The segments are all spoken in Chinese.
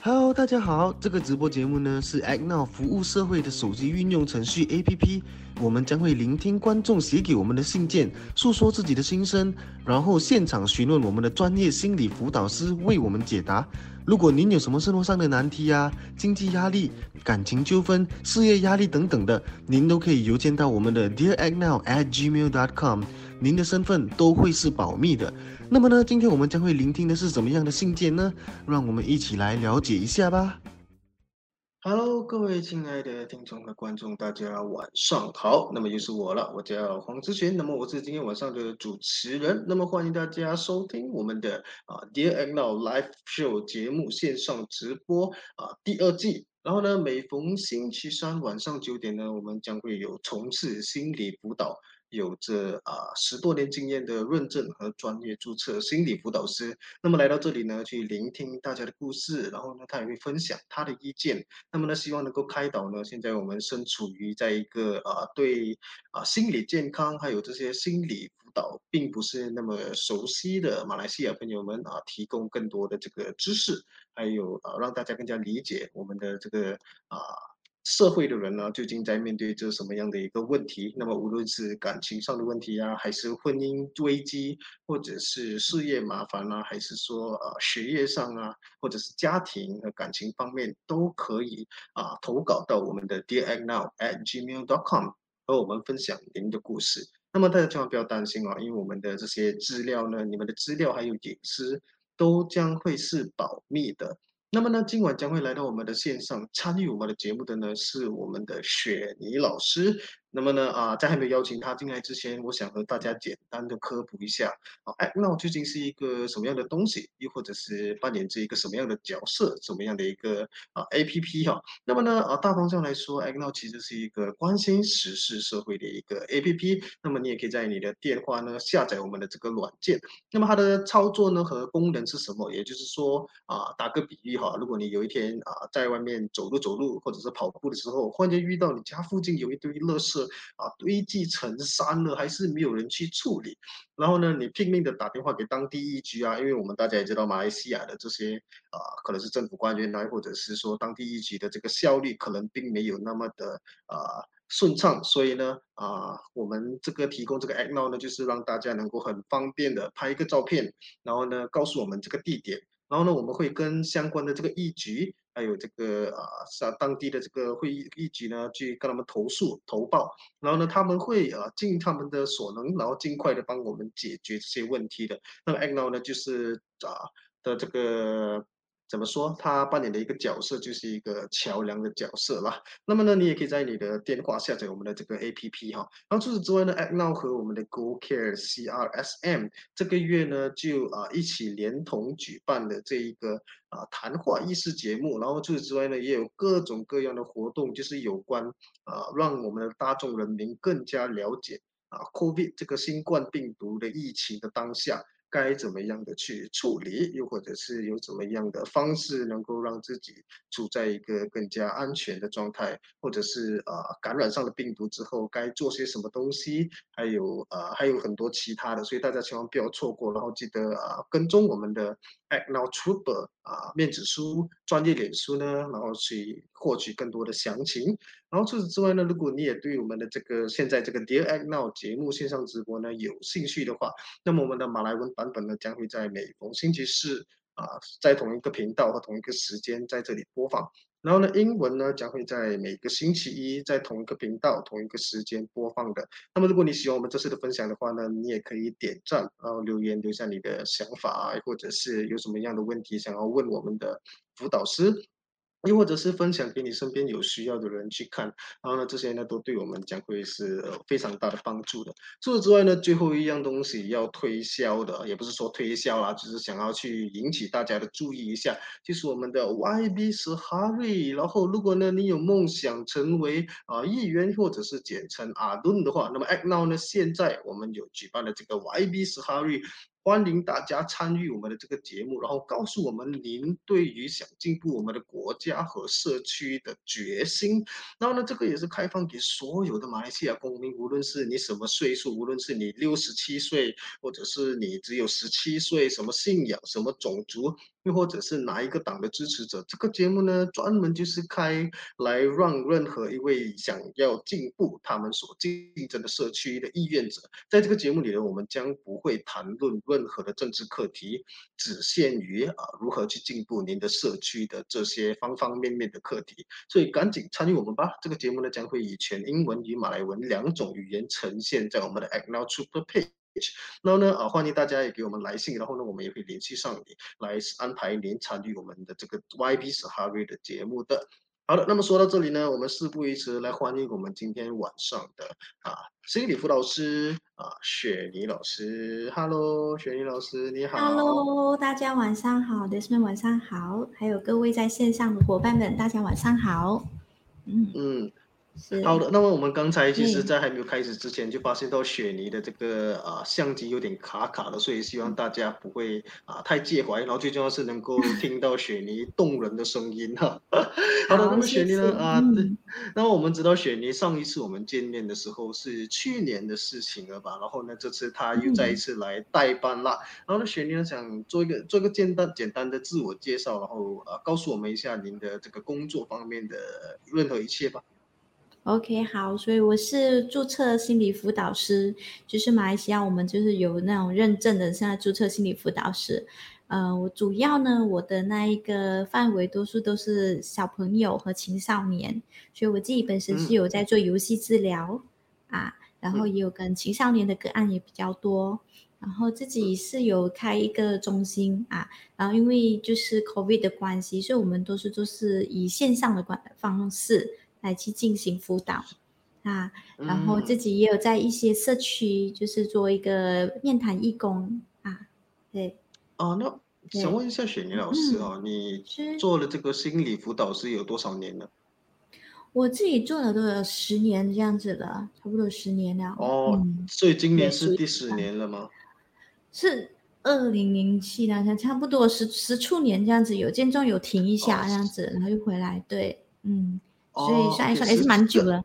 Hello，大家好，这个直播节目呢是 Ag Now 服务社会的手机运用程序 APP，我们将会聆听观众写给我们的信件，诉说自己的心声，然后现场询问我们的专业心理辅导师为我们解答。如果您有什么生活上的难题呀、经济压力、感情纠纷、事业压力等等的，您都可以邮件到我们的 Dear ag now at gmail dot com 您的身份都会是保密的。那么呢，今天我们将会聆听的是怎么样的信件呢？让我们一起来了解一下吧。Hello，各位亲爱的听众和观众，大家晚上好。那么又是我了，我叫黄志璇，那么我是今天晚上的主持人。那么欢迎大家收听我们的啊 Dear a n Now Live Show 节目线上直播啊第二季。然后呢，每逢星期三晚上九点呢，我们将会有从事心理辅导。有着啊十多年经验的认证和专业注册心理辅导师，那么来到这里呢，去聆听大家的故事，然后呢，他也会分享他的意见，那么呢，希望能够开导呢，现在我们身处于在一个啊对啊心理健康还有这些心理辅导并不是那么熟悉的马来西亚朋友们啊，提供更多的这个知识，还有啊让大家更加理解我们的这个啊。社会的人呢，究竟在面对着什么样的一个问题？那么无论是感情上的问题啊，还是婚姻危机，或者是事业麻烦啊，还是说呃学业上啊，或者是家庭和感情方面，都可以啊投稿到我们的 Dear Now at Gmail dot com 和我们分享您的故事。那么大家千万不要担心啊，因为我们的这些资料呢，你们的资料还有隐私都将会是保密的。那么呢，今晚将会来到我们的线上参与我们的节目的呢，是我们的雪妮老师。那么呢，啊，在还没有邀请他进来之前，我想和大家简单的科普一下啊，Act Now 究竟是一个什么样的东西，又或者是扮演着一个什么样的角色，什么样的一个啊 APP 哈？那么呢，啊，大方向来说，Act Now 其实是一个关心时事社会的一个 APP。那么你也可以在你的电话呢下载我们的这个软件。那么它的操作呢和功能是什么？也就是说啊，打个比喻哈，如果你有一天啊在外面走路走路或者是跑步的时候，忽然间遇到你家附近有一堆垃圾。啊，堆积成山了，还是没有人去处理。然后呢，你拼命的打电话给当地一局啊，因为我们大家也知道，马来西亚的这些啊，可能是政府官员来，或者是说当地一局的这个效率可能并没有那么的啊顺畅。所以呢，啊，我们这个提供这个 Act Now 呢，就是让大家能够很方便的拍一个照片，然后呢，告诉我们这个地点，然后呢，我们会跟相关的这个一局。还有这个啊，像当地的这个会议一局呢，去跟他们投诉、投报，然后呢，他们会啊尽他们的所能，然后尽快的帮我们解决这些问题的。那么 Agno 呢，就是啊的这个。怎么说？他扮演的一个角色就是一个桥梁的角色啦。那么呢，你也可以在你的电话下载我们的这个 APP 哈。然后除此之外呢，Act Now 和我们的 Go Care CRSM 这个月呢就啊一起连同举办的这一个啊谈话议事节目。然后除此之外呢，也有各种各样的活动，就是有关啊让我们的大众人民更加了解啊 COVID 这个新冠病毒的疫情的当下。该怎么样的去处理，又或者是有怎么样的方式能够让自己处在一个更加安全的状态，或者是啊感染上了病毒之后该做些什么东西，还有啊还有很多其他的，所以大家千万不要错过，然后记得啊跟踪我们的 Act Now Trooper 啊面子书、专业脸书呢，然后去获取更多的详情。然后除此之外呢，如果你也对我们的这个现在这个 Dear Act Now 节目线上直播呢有兴趣的话，那么我们的马来文版本呢将会在每逢星期四啊，在同一个频道和同一个时间在这里播放。然后呢，英文呢将会在每个星期一在同一个频道、同一个时间播放的。那么如果你喜欢我们这次的分享的话呢，你也可以点赞，然后留言留下你的想法，或者是有什么样的问题想要问我们的辅导师。又或者是分享给你身边有需要的人去看，然后呢，这些呢都对我们将会是非常大的帮助的。除此之外呢，最后一样东西要推销的，也不是说推销啦，只是想要去引起大家的注意一下，就是我们的 YB 是 Harry。然后，如果呢你有梦想成为啊议员或者是简称阿顿的话，那么 Act Now 呢现在我们有举办了这个 YB 是 Harry。欢迎大家参与我们的这个节目，然后告诉我们您对于想进步我们的国家和社区的决心。然后呢，这个也是开放给所有的马来西亚公民，无论是你什么岁数，无论是你六十七岁，或者是你只有十七岁，什么信仰，什么种族。又或者是哪一个党的支持者。这个节目呢，专门就是开来让任何一位想要进步他们所竞争的社区的意愿者，在这个节目里呢，我们将不会谈论任何的政治课题，只限于啊如何去进步您的社区的这些方方面面的课题。所以赶紧参与我们吧！这个节目呢，将会以全英文与马来文两种语言呈现在我们的 Act Now Super Page。然后呢，啊，欢迎大家也给我们来信，然后呢，我们也会联系上你，来安排您参与我们的这个 YB 十哈瑞的节目的。好的，那么说到这里呢，我们事不宜迟，来欢迎我们今天晚上的啊心理辅导师啊雪妮老师。Hello，雪妮老师，你好。Hello，大家晚上好，Desmond 晚上好，还有各位在线上的伙伴们，大家晚上好。嗯嗯。好的，那么我们刚才其实，在还没有开始之前，就发现到雪妮的这个啊相机有点卡卡的，所以希望大家不会啊太介怀，然后最重要是能够听到雪妮动人的声音哈。好的，那么雪妮呢啊，那么我们知道雪妮上一次我们见面的时候是去年的事情了吧？然后呢，这次她又再一次来代班了。然后呢，雪妮呢想做一个做一个简单简单的自我介绍，然后啊告诉我们一下您的这个工作方面的任何一切吧。OK，好，所以我是注册心理辅导师，就是马来西亚我们就是有那种认证的，现在注册心理辅导师。呃，我主要呢，我的那一个范围多数都是小朋友和青少年，所以我自己本身是有在做游戏治疗啊，然后也有跟青少年的个案也比较多，然后自己是有开一个中心啊，然后因为就是 COVID 的关系，所以我们都是都是以线上的关方式。来去进行辅导啊，然后自己也有在一些社区，就是做一个面谈义工啊，对。哦，那想问一下雪妮老师哦，你做了这个心理辅导师有多少年了？我自己做了都有十年这样子了，差不多十年了。哦，所以今年是第十年了吗？是二零零七年，像差不多十十处年这样子，有间中有停一下这样子，然后又回来，对，嗯。所以算一算也是蛮久了。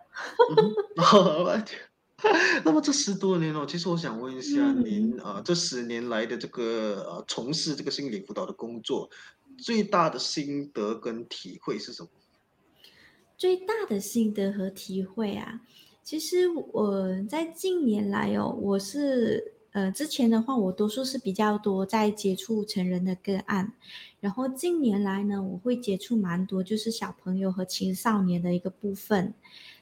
那么这十多年哦，其实我想问一下您啊，这十年来的这个呃从事这个心理辅导的工作，最大的心得跟体会是什么？最大的心得和体会啊，其实我在近年来哦，我是。呃，之前的话，我多数是比较多在接触成人的个案，然后近年来呢，我会接触蛮多，就是小朋友和青少年的一个部分。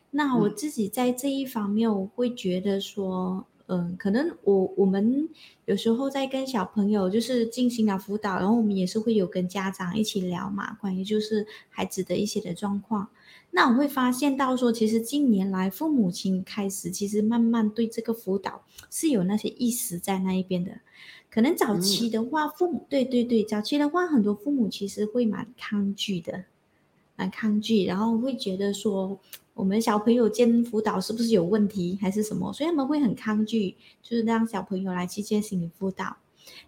那我自己在这一方面，我会觉得说，嗯，可能我我们有时候在跟小朋友就是进行了辅导，然后我们也是会有跟家长一起聊嘛，关于就是孩子的一些的状况。那我会发现到说，其实近年来父母亲开始其实慢慢对这个辅导是有那些意识在那一边的。可能早期的话，父母对对对，早期的话很多父母其实会蛮抗拒的，蛮抗拒，然后会觉得说我们小朋友见辅导是不是有问题还是什么，所以他们会很抗拒，就是让小朋友来去接心理辅导。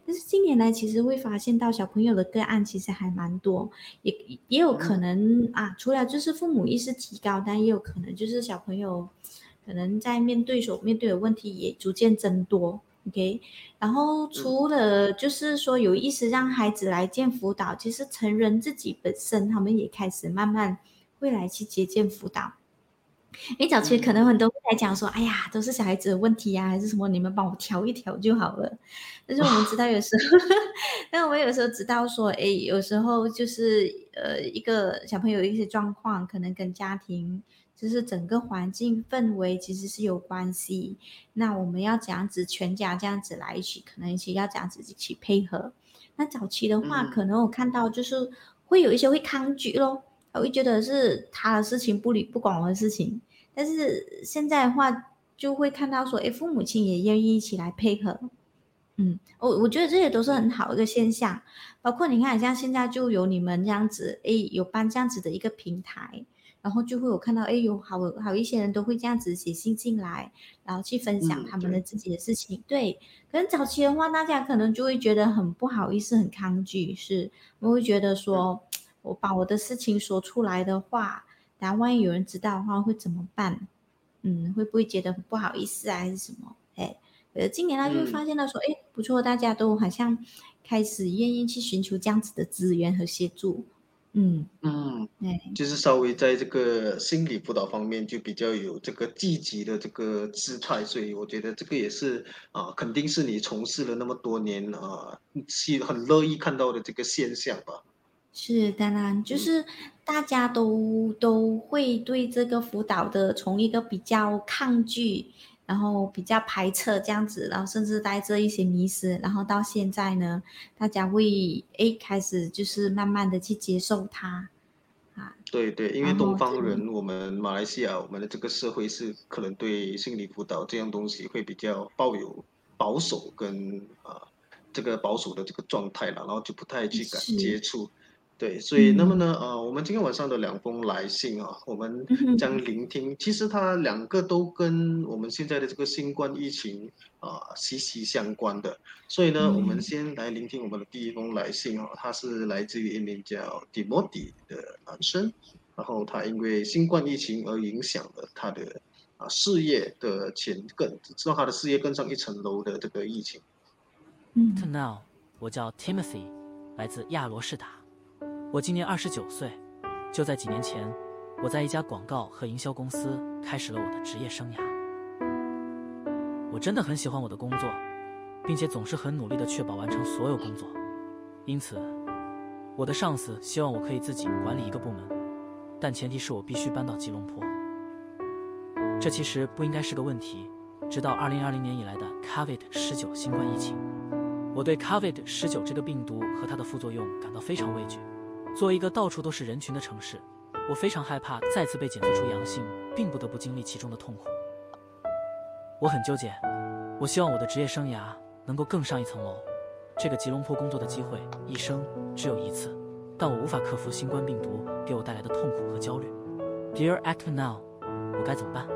但是近年来，其实会发现到小朋友的个案其实还蛮多，也也有可能啊，除了就是父母意识提高，但也有可能就是小朋友可能在面对所面对的问题也逐渐增多。OK，然后除了就是说有意识让孩子来见辅导，其实成人自己本身他们也开始慢慢会来去接见辅导。哎，早期可能很多会来讲说，哎呀，都是小孩子的问题呀，还是什么？你们帮我调一调就好了。但是我们知道有时候，但我们有时候知道说，哎，有时候就是呃，一个小朋友一些状况，可能跟家庭就是整个环境氛围其实是有关系。那我们要这样子，全家这样子来一起，可能一起要这样子一起配合。那早期的话，可能我看到就是会有一些会抗拒咯。我会觉得是他的事情，不理不管我的事情。但是现在的话，就会看到说，哎，父母亲也愿意一起来配合。嗯，我我觉得这些都是很好的一个现象。包括你看，像现在就有你们这样子，哎，有办这样子的一个平台，然后就会有看到，哎，有好好一些人都会这样子写信进来，然后去分享他们的自己的事情。对，可能早期的话，大家可能就会觉得很不好意思，很抗拒，是我会觉得说。我把我的事情说出来的话，然后万一有人知道的话会怎么办？嗯，会不会觉得不好意思啊，还是什么？哎，呃，今年呢就会发现到说，哎，不错，大家都好像开始愿意去寻求这样子的资源和协助。嗯嗯，对，就是稍微在这个心理辅导方面就比较有这个积极的这个姿态，所以我觉得这个也是啊，肯定是你从事了那么多年啊，是很乐意看到的这个现象吧。是，当然就是大家都都会对这个辅导的从一个比较抗拒。然后比较排斥这样子，然后甚至带着一些迷失，然后到现在呢，大家会诶开始就是慢慢的去接受它，啊，对对，因为东方人，我们马来西亚，我们的这个社会是可能对心理辅导这样东西会比较抱有保守跟啊这个保守的这个状态了，然后就不太去敢接触。对，所以那么呢，呃，我们今天晚上的两封来信啊，我们将聆听。其实它两个都跟我们现在的这个新冠疫情啊息息相关的。所以呢，我们先来聆听我们的第一封来信啊，它是来自于一名叫蒂莫迪的男生，然后他因为新冠疫情而影响了他的啊事业的前更，让他的事业更上一层楼的这个疫情。嗯，Now，我叫 Timothy，来自亚罗士塔。我今年二十九岁，就在几年前，我在一家广告和营销公司开始了我的职业生涯。我真的很喜欢我的工作，并且总是很努力地确保完成所有工作。因此，我的上司希望我可以自己管理一个部门，但前提是我必须搬到吉隆坡。这其实不应该是个问题，直到二零二零年以来的 COVID 十九新冠疫情，我对 COVID 十九这个病毒和它的副作用感到非常畏惧。作为一个到处都是人群的城市，我非常害怕再次被检测出阳性，并不得不经历其中的痛苦。我很纠结，我希望我的职业生涯能够更上一层楼。这个吉隆坡工作的机会一生只有一次，但我无法克服新冠病毒给我带来的痛苦和焦虑。Dear Act Now，我该怎么办？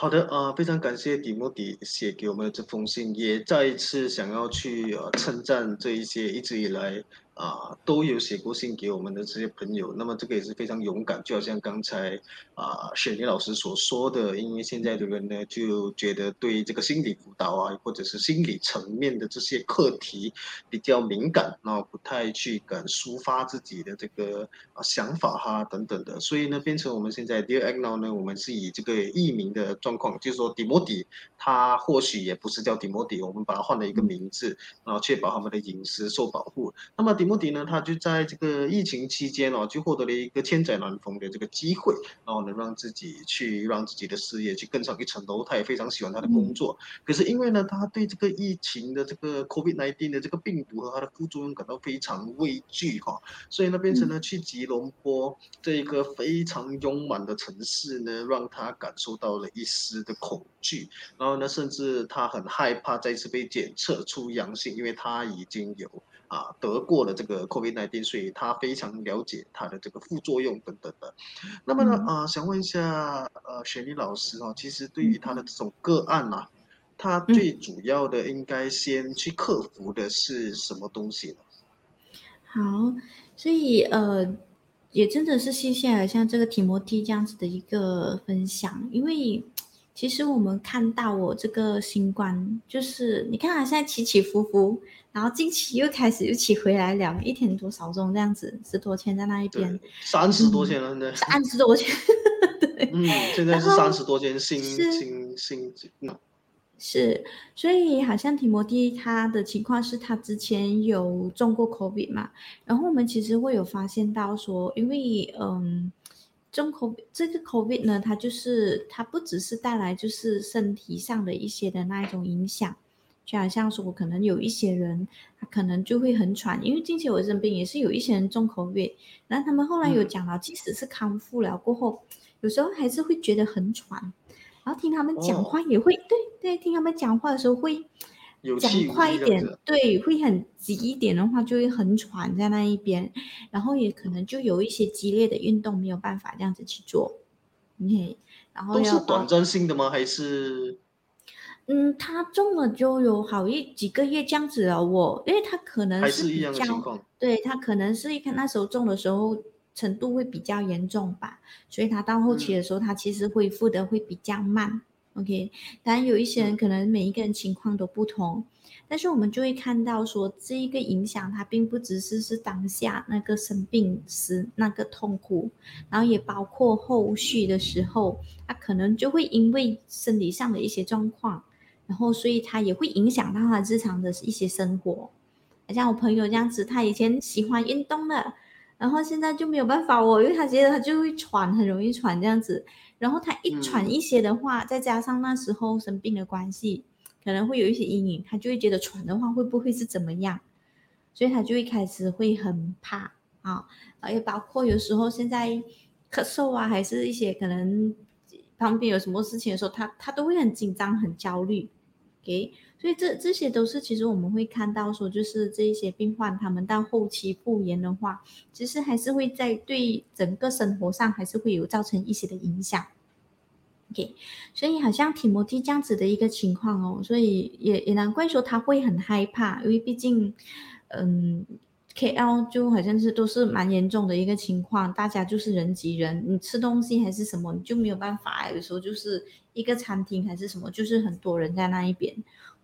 好的，呃，非常感谢迪莫迪写给我们的这封信，也再一次想要去呃称赞这一些一直以来。啊，都有写过信给我们的这些朋友，那么这个也是非常勇敢，就好像刚才啊雪妮老师所说的，因为现在的人呢就觉得对这个心理辅导啊，或者是心理层面的这些课题比较敏感，那不太去敢抒发自己的这个啊想法哈等等的，所以呢变成我们现在 Dear Agno 呢，我们是以这个艺名的状况，就是说迪摩迪他或许也不是叫迪摩迪，我们把它换了一个名字，然后确保他们的隐私受保护，那么迪。莫迪呢，他就在这个疫情期间哦，就获得了一个千载难逢的这个机会，然后能让自己去让自己的事业去更上一层楼。他也非常喜欢他的工作，可是因为呢，他对这个疫情的这个 COVID-19 的这个病毒和它的副作用感到非常畏惧哈，所以呢，变成了去吉隆坡这一个非常拥满的城市呢，让他感受到了一丝的恐惧，然后呢，甚至他很害怕再次被检测出阳性，因为他已经有。啊，得过了这个 COVID-19，所以他非常了解它的这个副作用等等的。那么呢，啊，想问一下，呃，雪妮老师哦，其实对于他的这种个案啊，他最主要的应该先去克服的是什么东西呢？好，所以呃，也真的是谢谢像这个提摩蒂这样子的一个分享，因为其实我们看到我这个新冠，就是你看它，现在起起伏伏。然后近期又开始又起回来了，一天多少宗这样子，十多千在那一边，三十多千了，现在三十多千，对，嗯，现在是三十多千新新新是，所以好像提摩蒂他的情况是他之前有中过 COVID 嘛，然后我们其实会有发现到说，因为嗯，中 COVID 这个 COVID 呢，它就是它不只是带来就是身体上的一些的那一种影响。就好像说，可能有一些人，他可能就会很喘，因为近期我身边也是有一些人重口味，然后他们后来有讲到，即使是康复了过后，有时候还是会觉得很喘，然后听他们讲话也会，对对，听他们讲话的时候会讲快一点，对，会很急一点的话就会很喘在那一边，然后也可能就有一些激烈的运动没有办法这样子去做，OK，然后都是短暂性的吗？还是？嗯，他中了就有好一几个月这样子了。我因为他可能是比较，对他可能是一看那时候中的时候程度会比较严重吧，所以他到后期的时候，他其实恢复的会比较慢。OK，当然有一些人可能每一个人情况都不同。但是我们就会看到说，这一个影响它并不只是是当下那个生病时那个痛苦，然后也包括后续的时候，他可能就会因为身体上的一些状况，然后所以他也会影响到他日常的一些生活。像我朋友这样子，他以前喜欢运动的。然后现在就没有办法哦，因为他觉得他就会喘，很容易喘这样子。然后他一喘一些的话，再加上那时候生病的关系，可能会有一些阴影，他就会觉得喘的话会不会是怎么样？所以他就一开始会很怕啊，也包括有时候现在咳嗽啊，还是一些可能旁边有什么事情的时候，他他都会很紧张、很焦虑。给。所以这这些都是，其实我们会看到说，就是这一些病患，他们到后期复原的话，其实还是会在对整个生活上还是会有造成一些的影响。OK，所以好像提摩蒂这样子的一个情况哦，所以也也难怪说他会很害怕，因为毕竟，嗯，KL 就好像是都是蛮严重的一个情况，大家就是人挤人，你吃东西还是什么，你就没有办法，有时候就是一个餐厅还是什么，就是很多人在那一边。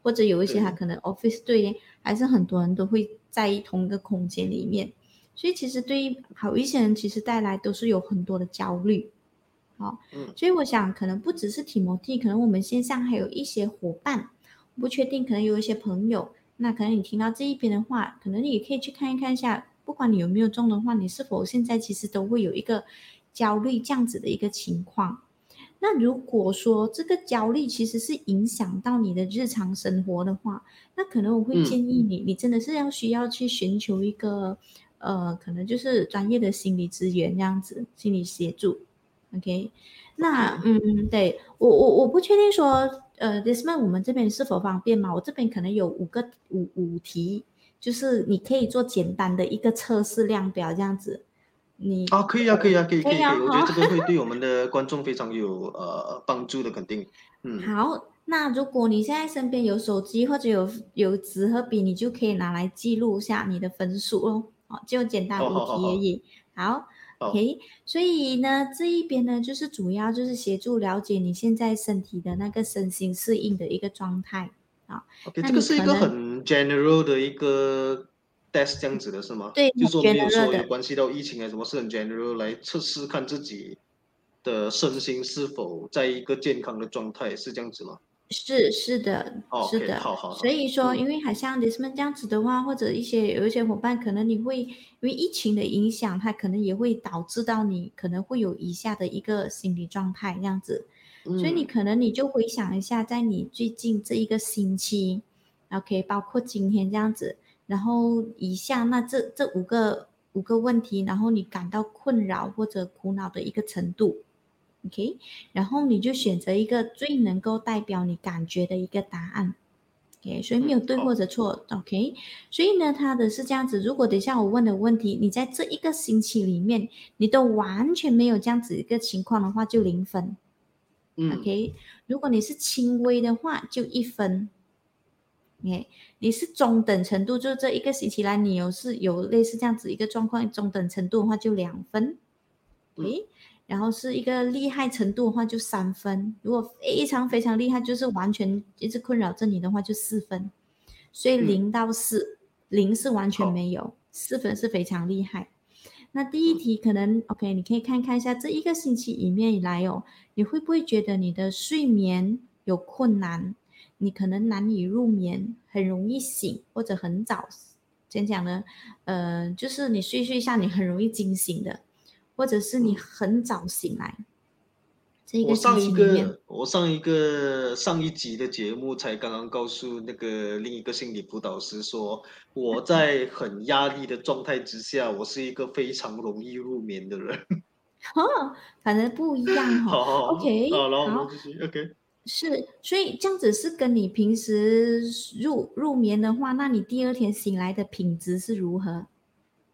或者有一些他可能 office 对，还是很多人都会在同一个空间里面，所以其实对于好一些人，其实带来都是有很多的焦虑，好，嗯，所以我想可能不只是提摩蒂，可能我们线上还有一些伙伴，不确定，可能有一些朋友，那可能你听到这一边的话，可能你也可以去看一看一下，不管你有没有中的话，你是否现在其实都会有一个焦虑这样子的一个情况。那如果说这个焦虑其实是影响到你的日常生活的话，那可能我会建议你，你真的是要需要去寻求一个，呃，可能就是专业的心理资源这样子，心理协助。OK，那嗯，对我我我不确定说，呃，Dismant，我们这边是否方便嘛？我这边可能有五个五五题，就是你可以做简单的一个测试量表这样子。你啊，可以啊，可以啊，可以可以可以，我觉得这个会对我们的 观众非常有呃帮助的，肯定。嗯，好，那如果你现在身边有手机或者有有纸和笔，你就可以拿来记录下你的分数哦。哦，就简单五题而已。好，OK。所以呢，这一边呢，就是主要就是协助了解你现在身体的那个身心适应的一个状态啊。OK，这个是一个很 general 的一个。Test 这样子的是吗？对，就是说没有说有关系到疫情啊，什么是很 general 来测试看自己的身心是否在一个健康的状态，是这样子吗？是是的，是的，好好。所以说，因为好像 t h i s m a n 这样子的话，或者一些有一些伙伴，可能你会因为疫情的影响，它可能也会导致到你可能会有以下的一个心理状态这样子，所以你可能你就回想一下，在你最近这一个星期，OK，包括今天这样子。然后以下那这这五个五个问题，然后你感到困扰或者苦恼的一个程度，OK，然后你就选择一个最能够代表你感觉的一个答案，OK，所以没有对或者错，OK，所以呢，它的是这样子，如果等下我问的问题，你在这一个星期里面你都完全没有这样子一个情况的话，就零分，OK，如果你是轻微的话，就一分。哎，你是中等程度，就这一个星期来你有是有类似这样子一个状况，中等程度的话就两分，诶，然后是一个厉害程度的话就三分，如果非常非常厉害，就是完全一直困扰着你的话就四分，所以零到四，零是完全没有，四分是非常厉害。那第一题可能 OK，你可以看看一下这一个星期里面以来哦，你会不会觉得你的睡眠有困难？你可能难以入眠，很容易醒，或者很早，怎讲呢？呃，就是你睡睡下，你很容易惊醒的，或者是你很早醒来。这个我上一个，我上一个上一集的节目才刚刚告诉那个另一个心理辅导师说，我在很压力的状态之下，我是一个非常容易入眠的人。哦，反正不一样哈。OK，好，然后我们继续。OK。是，所以这样子是跟你平时入入眠的话，那你第二天醒来的品质是如何？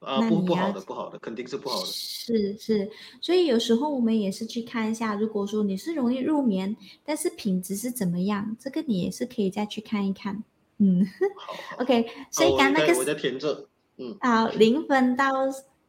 啊，不不好的，不好的，肯定是不好的。是是，所以有时候我们也是去看一下，如果说你是容易入眠，但是品质是怎么样，这个你也是可以再去看一看。嗯，好，OK。所以刚那个我在填着，嗯，好，零分到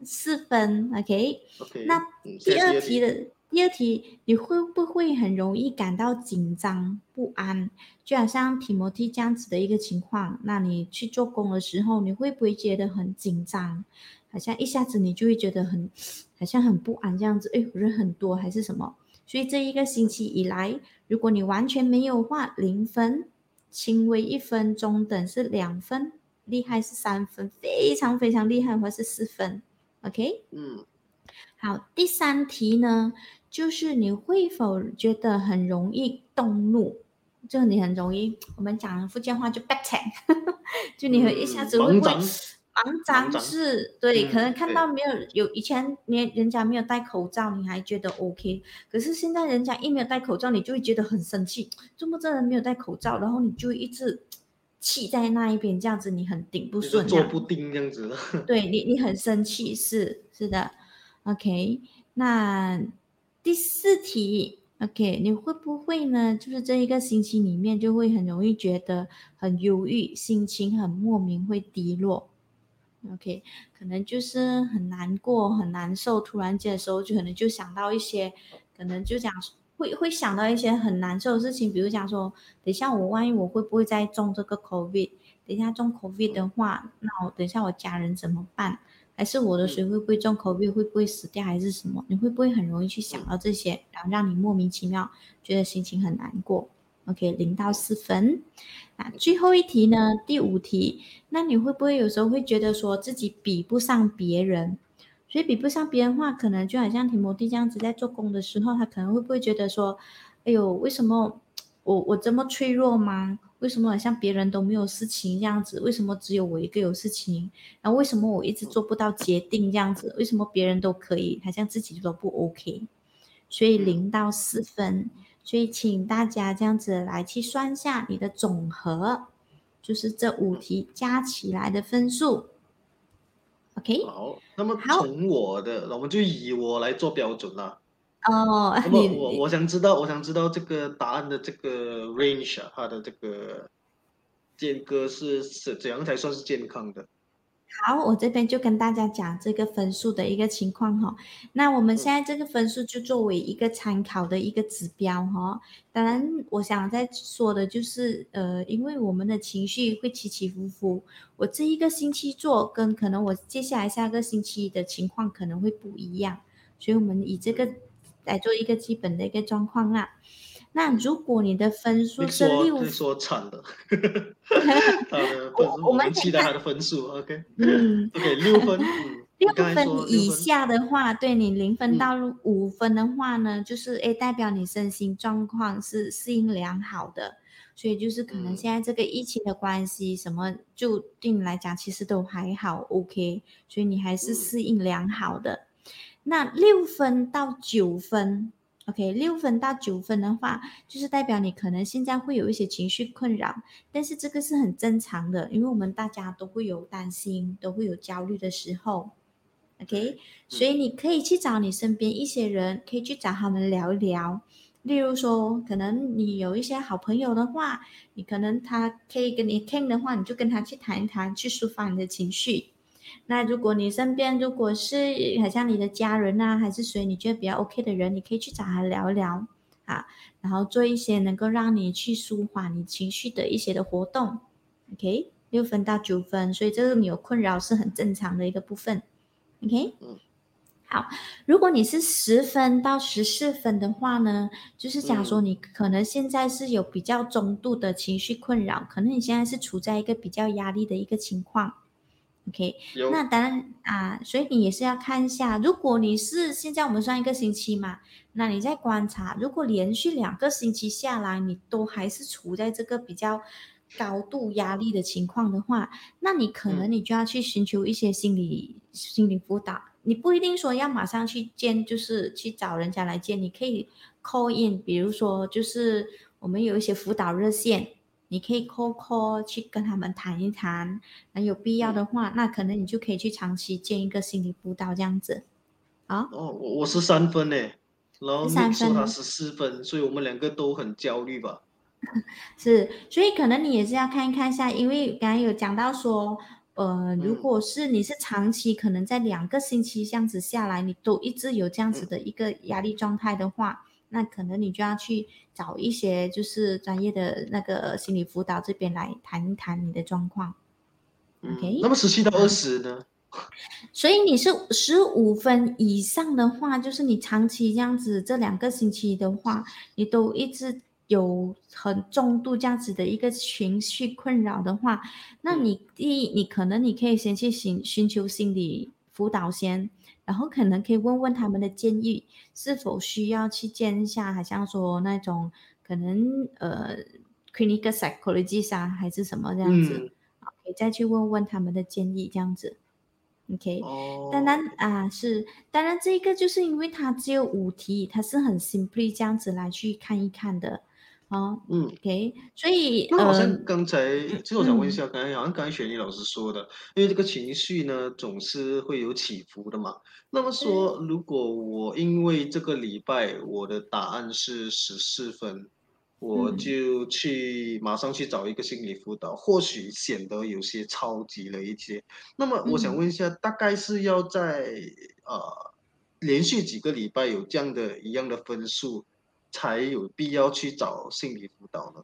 四分，OK。OK。那第二题的。第二题，你会不会很容易感到紧张不安？就好像提摩替这样子的一个情况，那你去做工的时候，你会不会觉得很紧张？好像一下子你就会觉得很，好像很不安这样子。哎，人很多还是什么？所以这一个星期以来，如果你完全没有话，零分，轻微一分，中等是两分，厉害是三分，非常非常厉害或是四分。OK，嗯，好，第三题呢？就是你会否觉得很容易动怒？就你很容易，我们讲福建话就 bad t e 就你会一下子会不会忙张是？对，可能看到没有有以前你人家没有戴口罩，你还觉得 OK，可是现在人家一没有戴口罩，你就会觉得很生气。这么这人没有戴口罩，然后你就一直气在那一边，这样子你很顶不顺，坐不定这样子。对 你，你很生气，是是的，OK，那。第四题，OK，你会不会呢？就是这一个星期里面，就会很容易觉得很忧郁，心情很莫名会低落，OK，可能就是很难过、很难受。突然间的时候，就可能就想到一些，可能就讲会会想到一些很难受的事情，比如讲说，等一下我万一我会不会再中这个 COVID？等一下中 COVID 的话，那我等一下我家人怎么办？还是我的水会不会重口味会不会死掉，还是什么？你会不会很容易去想到这些，然后让你莫名其妙觉得心情很难过？OK，零到四分。那最后一题呢？第五题，那你会不会有时候会觉得说自己比不上别人？所以比不上别人的话，可能就好像提摩蒂这样子在做工的时候，他可能会不会觉得说，哎呦，为什么我我这么脆弱吗？为什么好像别人都没有事情这样子？为什么只有我一个有事情？然后为什么我一直做不到决定这样子？为什么别人都可以，好像自己都不 OK？所以零到四分，所以请大家这样子来去算下你的总和，就是这五题加起来的分数。OK，好，那么从我的，我们就以我来做标准了。哦，那么我我想知道，我想知道这个答案的这个 range 啊，它的这个间隔是是怎样才算是健康的？好，我这边就跟大家讲这个分数的一个情况哈。那我们现在这个分数就作为一个参考的一个指标哈。当然，我想在说的就是，呃，因为我们的情绪会起起伏伏，我这一个星期做跟可能我接下来下个星期的情况可能会不一样，所以我们以这个。来做一个基本的一个状况啦。那如果你的分数是六，说惨了，我我们期待他的分数，OK，嗯，OK，六分，六分以下的话，对你零分到五分的话呢，就是诶，代表你身心状况是适应良好的，所以就是可能现在这个疫情的关系，什么就对你来讲其实都还好，OK，所以你还是适应良好的。那六分到九分，OK，六分到九分的话，就是代表你可能现在会有一些情绪困扰，但是这个是很正常的，因为我们大家都会有担心，都会有焦虑的时候，OK，所以你可以去找你身边一些人，可以去找他们聊一聊，例如说，可能你有一些好朋友的话，你可能他可以跟你听的话，你就跟他去谈一谈，去抒发你的情绪。那如果你身边如果是好像你的家人啊，还是谁你觉得比较 OK 的人，你可以去找他聊一聊啊，然后做一些能够让你去舒缓你情绪的一些的活动。OK，六分到九分，所以这个你有困扰是很正常的一个部分。OK，嗯，好，如果你是十分到十四分的话呢，就是假如说你可能现在是有比较中度的情绪困扰，可能你现在是处在一个比较压力的一个情况。OK，那当然啊，所以你也是要看一下，如果你是现在我们算一个星期嘛，那你在观察，如果连续两个星期下来，你都还是处在这个比较高度压力的情况的话，那你可能你就要去寻求一些心理心理辅导。你不一定说要马上去见，就是去找人家来见，你可以 call in，比如说就是我们有一些辅导热线。你可以 call call 去跟他们谈一谈，那有必要的话，那可能你就可以去长期建一个心理辅导这样子。啊？哦，我我是三分呢，然后你说他是四分，所以我们两个都很焦虑吧？是，所以可能你也是要看一看一下，因为刚刚有讲到说，呃，如嗯果是你是长期可能在两个星期这样子下来，你都一直有这样子的一个压力状态的话，那可能你就要去找一些就是专业的那个心理辅导这边来谈一谈你的状况。嗯 OK 那么十七到二十呢？所以你是十五分以上的话，就是你长期这样子，这两个星期的话，你都一直有很重度这样子的一个情绪困扰的话，那嗯你第一，你可能你可以先去寻寻求心理辅导先，然后可能可以问问他们的建议，是否需要去见一下，好像说那种可能呃 clinical psychologist 啊，还是什么这样子，嗯，可以再去问问他们的建议，这样子，OK。哦，当然啊，是当然，这个就是因为它只有五题，它是很 simply 这样子来去看一看的，哦嗯。，OK，所以那好呃，像刚才，其实我想问一嗯下，刚才好像刚才雪妮老师说的，因为这个情绪呢总是会有起伏的嘛。那么说，如果我因为这个礼拜我的答案是十四分，我嗯就去马上去找一个心理辅导，或许显得有些超级了一些。那么我想嗯问一下，大概是要在呃连续几个礼拜有这样的一样的分数，才有必要去找心理辅导呢？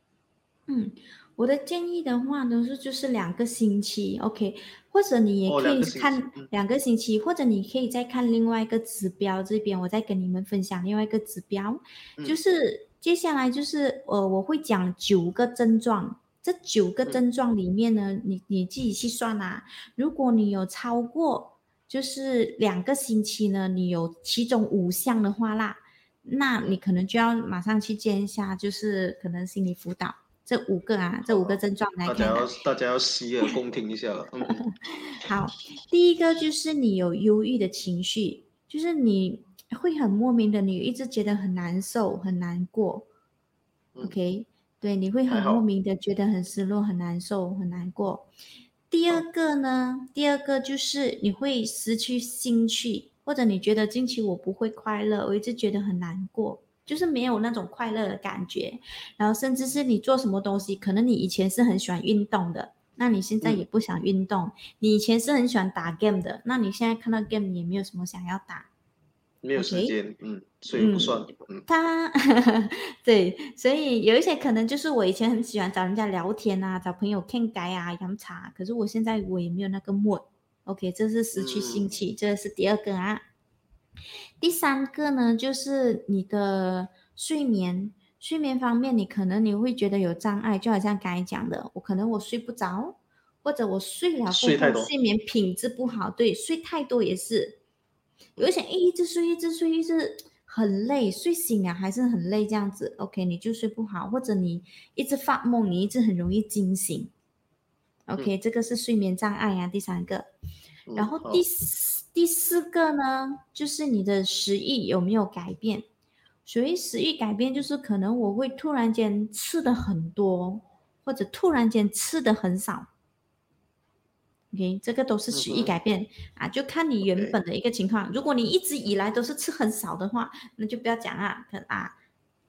嗯，我的建议的话呢是就是两个星期，OK，或者你也哦，可以看嗯。两个星期，或者你可以再看另外一个指标这边，我再跟你们分享另外一个指标，就嗯是接下来就是呃，我会讲九个症状，这九个嗯。症状里面呢，你你自己去算啊，如果你有超过就是两个星期呢，你有其中五项的话啦，那你嗯，可能就要马上去见一下，就是可能心理辅导。这五个啊，这五个，症状来大家。要大家要洗耳恭听一下了。嗯 好，第一个就是你有忧郁的情绪，就是你会很莫名的，你一直觉得很难受、很难过。嗯，OK，对，你会很莫，名的觉得很失落、很难受、很难过。第二好，个呢，第二个就是你会失去兴趣，或者你觉得近期我不会快乐，我一直觉得很难过，就是没有那种快乐的感觉。然后甚至是你做什么东西，可能你以前是很喜欢运动的，那你现在也嗯，不想运动；你以前是很喜欢打 game 的，那你现在看到 game 你也没有什么想要打。没有时间，嗯，所以不嗯。算，嗯他 对，所以有一些可能就是我以前很喜欢找人家聊天啊，找朋友傾偈啊、养茶，可是我现在我也没有那个 mood。OK，这是失去兴嗯趣，这是第二个啊。第三个呢，就是你的睡眠，睡眠方面，你可能你会觉得有障碍，就好像刚才讲的，我可能我睡不着，或者我睡了过后睡太多，睡眠品质不好，对，睡太多也是。有些一直睡，一直睡，一直很累，睡醒了还是很累这样子，OK，你就睡不好，或者你一直发梦，你一直很容易惊醒嗯，OK，这个是睡眠障碍啊，第三个。然后第四第四个呢，就是你的食欲有没有改变？所谓食欲改变，就是可能我会突然间吃的很多，或者突然间吃的很少。OK，这个都是嗯食欲改变啊，就看你原本的一个情况。如果你一直以来都是吃很少的话，那就不要讲啊，可啊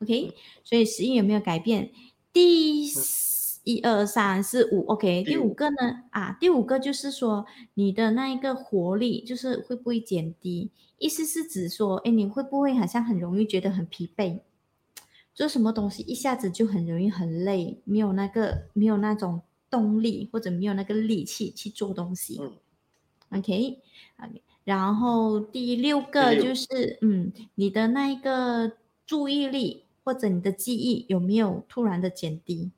，OK。嗯所以食欲有没有改变？第嗯，四一二三四五，OK。第第五，个呢啊，第五个就是说你的那一个活力就是会不会减低？意思是指说，哎，你会不会好像很容易觉得很疲惫？做什么东西一下子就很容易很累，没有那个没有那种动力或者没有那个力气去做东西。嗯，OK，OK，然后第六个就，是，嗯，你的那一个注意力或者你的记忆有没有突然的减低？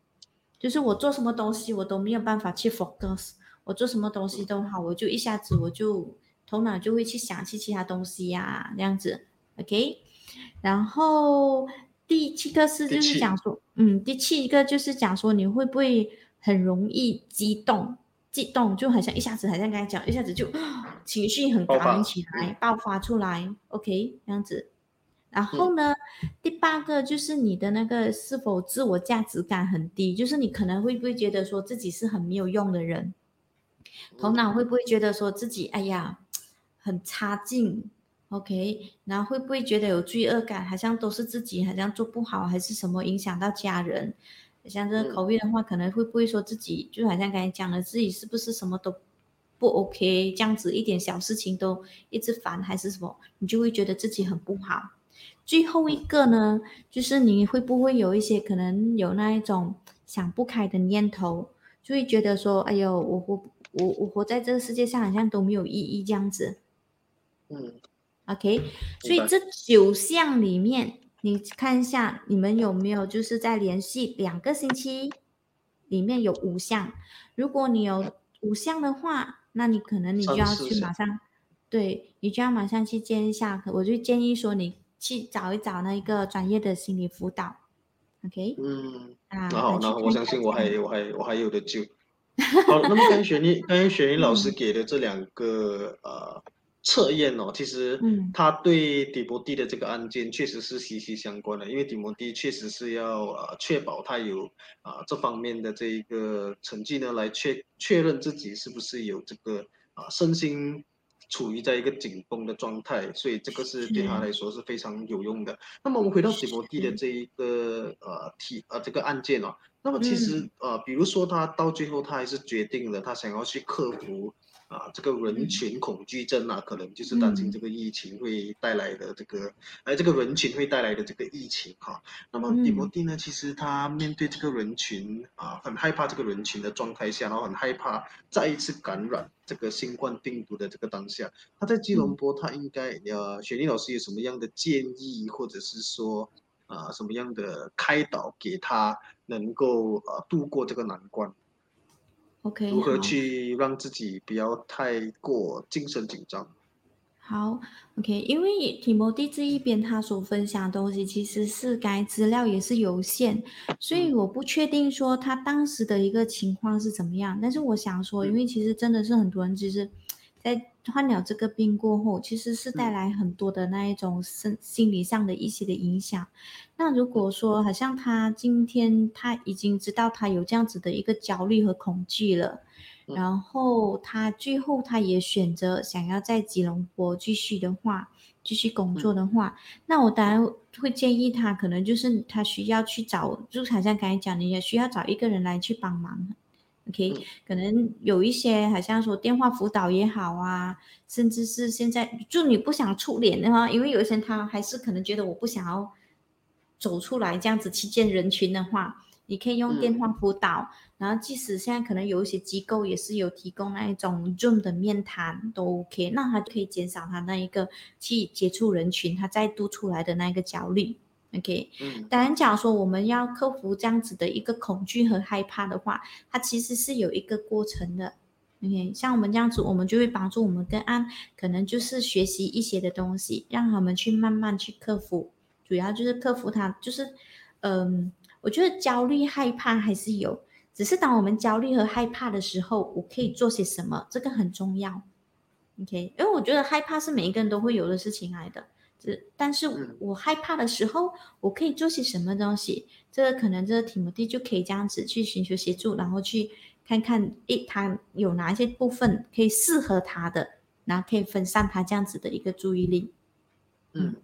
就是我做什么东西我都没有办法去 focus，我做什么东西嗯都好，我就一下子我就头脑就会去想起其他东西呀、这样子，OK。然后第七个是就是，讲说，嗯，第七个就是讲说你会不会很容易激动，激动就好像一下子，好像刚才讲，一下子就 情绪很爆高涨发，起来，嗯爆发出来，OK，这样子。然嗯。后呢，第八个就是你的那个是否自我价值感很低，就是你可能会不会觉得说自己是很没有用的人，头嗯脑会不会觉得说自己哎呀很差劲，OK，然后会不会觉得有罪恶感，好像都是自己好像做不好，还是什么影响到家人？像这个嗯。口味的话，可能会不会说自己就好像刚才讲的，自己是不是什么都不 OK，这样子一点小事情都一直烦还是什么，你就会觉得自己很不好。最后一个呢，就是你会不会有一些可能有那一种想不开的念头，就会觉得说，哎呦，我活我我活在这个世界上好像都没有意义这样子。嗯，OK，所以这九项里面，你看一下你们有没有就是在连续两个星期里面有五项，如果你有五项的话。那你可能你就要去马上，对你就要马上去见一下。我就建议说，你去找一找那一个专业的心理辅导，OK？嗯，啊，那好，那我相信我还我还我还有的救。好，那么刚才雪妮刚才雪妮老师给的这两个呃测验哦，其实他对迪摩蒂的这个案件确实是息息相关的，因为迪摩蒂确实是要呃确保他有啊这方面的这一个成绩呢，来确确认自己是不是有这个啊身心处于在一个紧绷的状态，所以这个是对他来说是非常有用的。那么我们回到吉摩蒂的这一个呃题呃这个案件啊，那么其实呃比如说他到最后他还是决定了他想要去克服。啊，这个人群恐惧症啊，可能就是担心这个疫情会带来的这个，哎，这个人群会带来的这个疫情哈。那么蒂摩蒂呢，其实他面对这个人群啊，很害怕这个人群的状态下，然后很害怕再一次感染这个新冠病毒的这个当下，他在吉隆坡，他应该呃，雪莉老师有什么样的建议，或者是说啊，什么样的开导给他，能够呃度过这个难关？OK，如何去让自己不要太过精神紧张？好，OK，因为提摩蒂这一边他所分享的东西其实是该资料也是有限，所以我不确定说他当时的一个情况是怎么样。但是我想说，因为其实真的是很多人其实。在患了这个病过后，其实是带来很多的那一种心心理上的一些的影响。那如果说好像他今天他已经知道他有这样子的一个焦虑和恐惧了，然后他最后他也选择想要在吉隆坡继续的话，继续工作的话，那我当然会建议他，可能就是他需要去找，就好像刚才讲，你也需要找一个人来去帮忙。OK，可能有一些好像说电话辅导也好啊，甚至是现在就你不想出脸的话，因为有些人他还是可能觉得我不想要走出来这样子去见人群的话，你可以用电话辅导。然后即使现在可能有一些机构也是有提供那一种 Zoom 的面谈都 OK，那他就可以减少他那一个去接触人群，他再度出来的那个焦虑。OK，嗯，当然，假如说我们要克服这样子的一个恐惧和害怕的话，它其实是有一个过程的。OK，像我们这样子，我们就会帮助我们跟案，可能就是学习一些的东西，让他们去慢慢去克服。主要就是克服它，就是，嗯，我觉得焦虑害怕还是有，只是当我们焦虑和害怕的时候，我可以做些什么，这个很重要。OK，因为我觉得害怕是每一个人都会有的事情来的。这，但是我害怕的时候，我可以做些什么东西？这个可能这个题目地就可以这样子去寻求协助，然后去看看，诶，他有哪一些部分可以适合他的，然后可以分散他这样子的一个注意力。嗯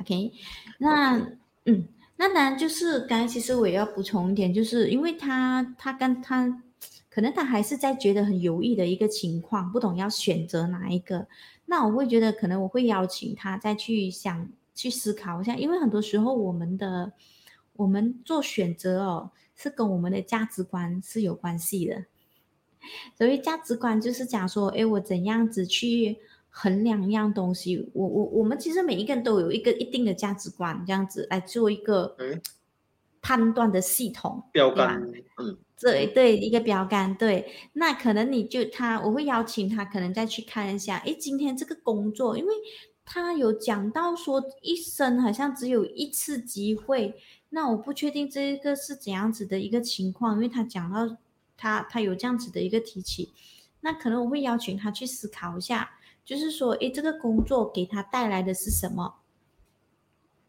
，OK，那嗯，那当然就是刚才其实我也要补充一点，就是因为他他跟他可能他还是在觉得很犹豫的一个情况，不懂要选择哪一个。那我会觉得，可能我会邀请他再去想、去思考一下，因为很多时候我们的我们做选择哦，是跟我们的价值观是有关系的。所以价值观就是讲说，哎，我怎样子去衡量一样东西？我我我们其实每一个人都有一个一定的价值观，这样子来做一个判断的系统标杆，嗯。对对，一个标杆。对，那可能你就他，我会邀请他，可能再去看一下。诶，今天这个工作，因为他有讲到说，一生好像只有一次机会。那我不确定这个是怎样子的一个情况，因为他讲到他他有这样子的一个提起，那可能我会邀请他去思考一下，就是说，诶，这个工作给他带来的是什么？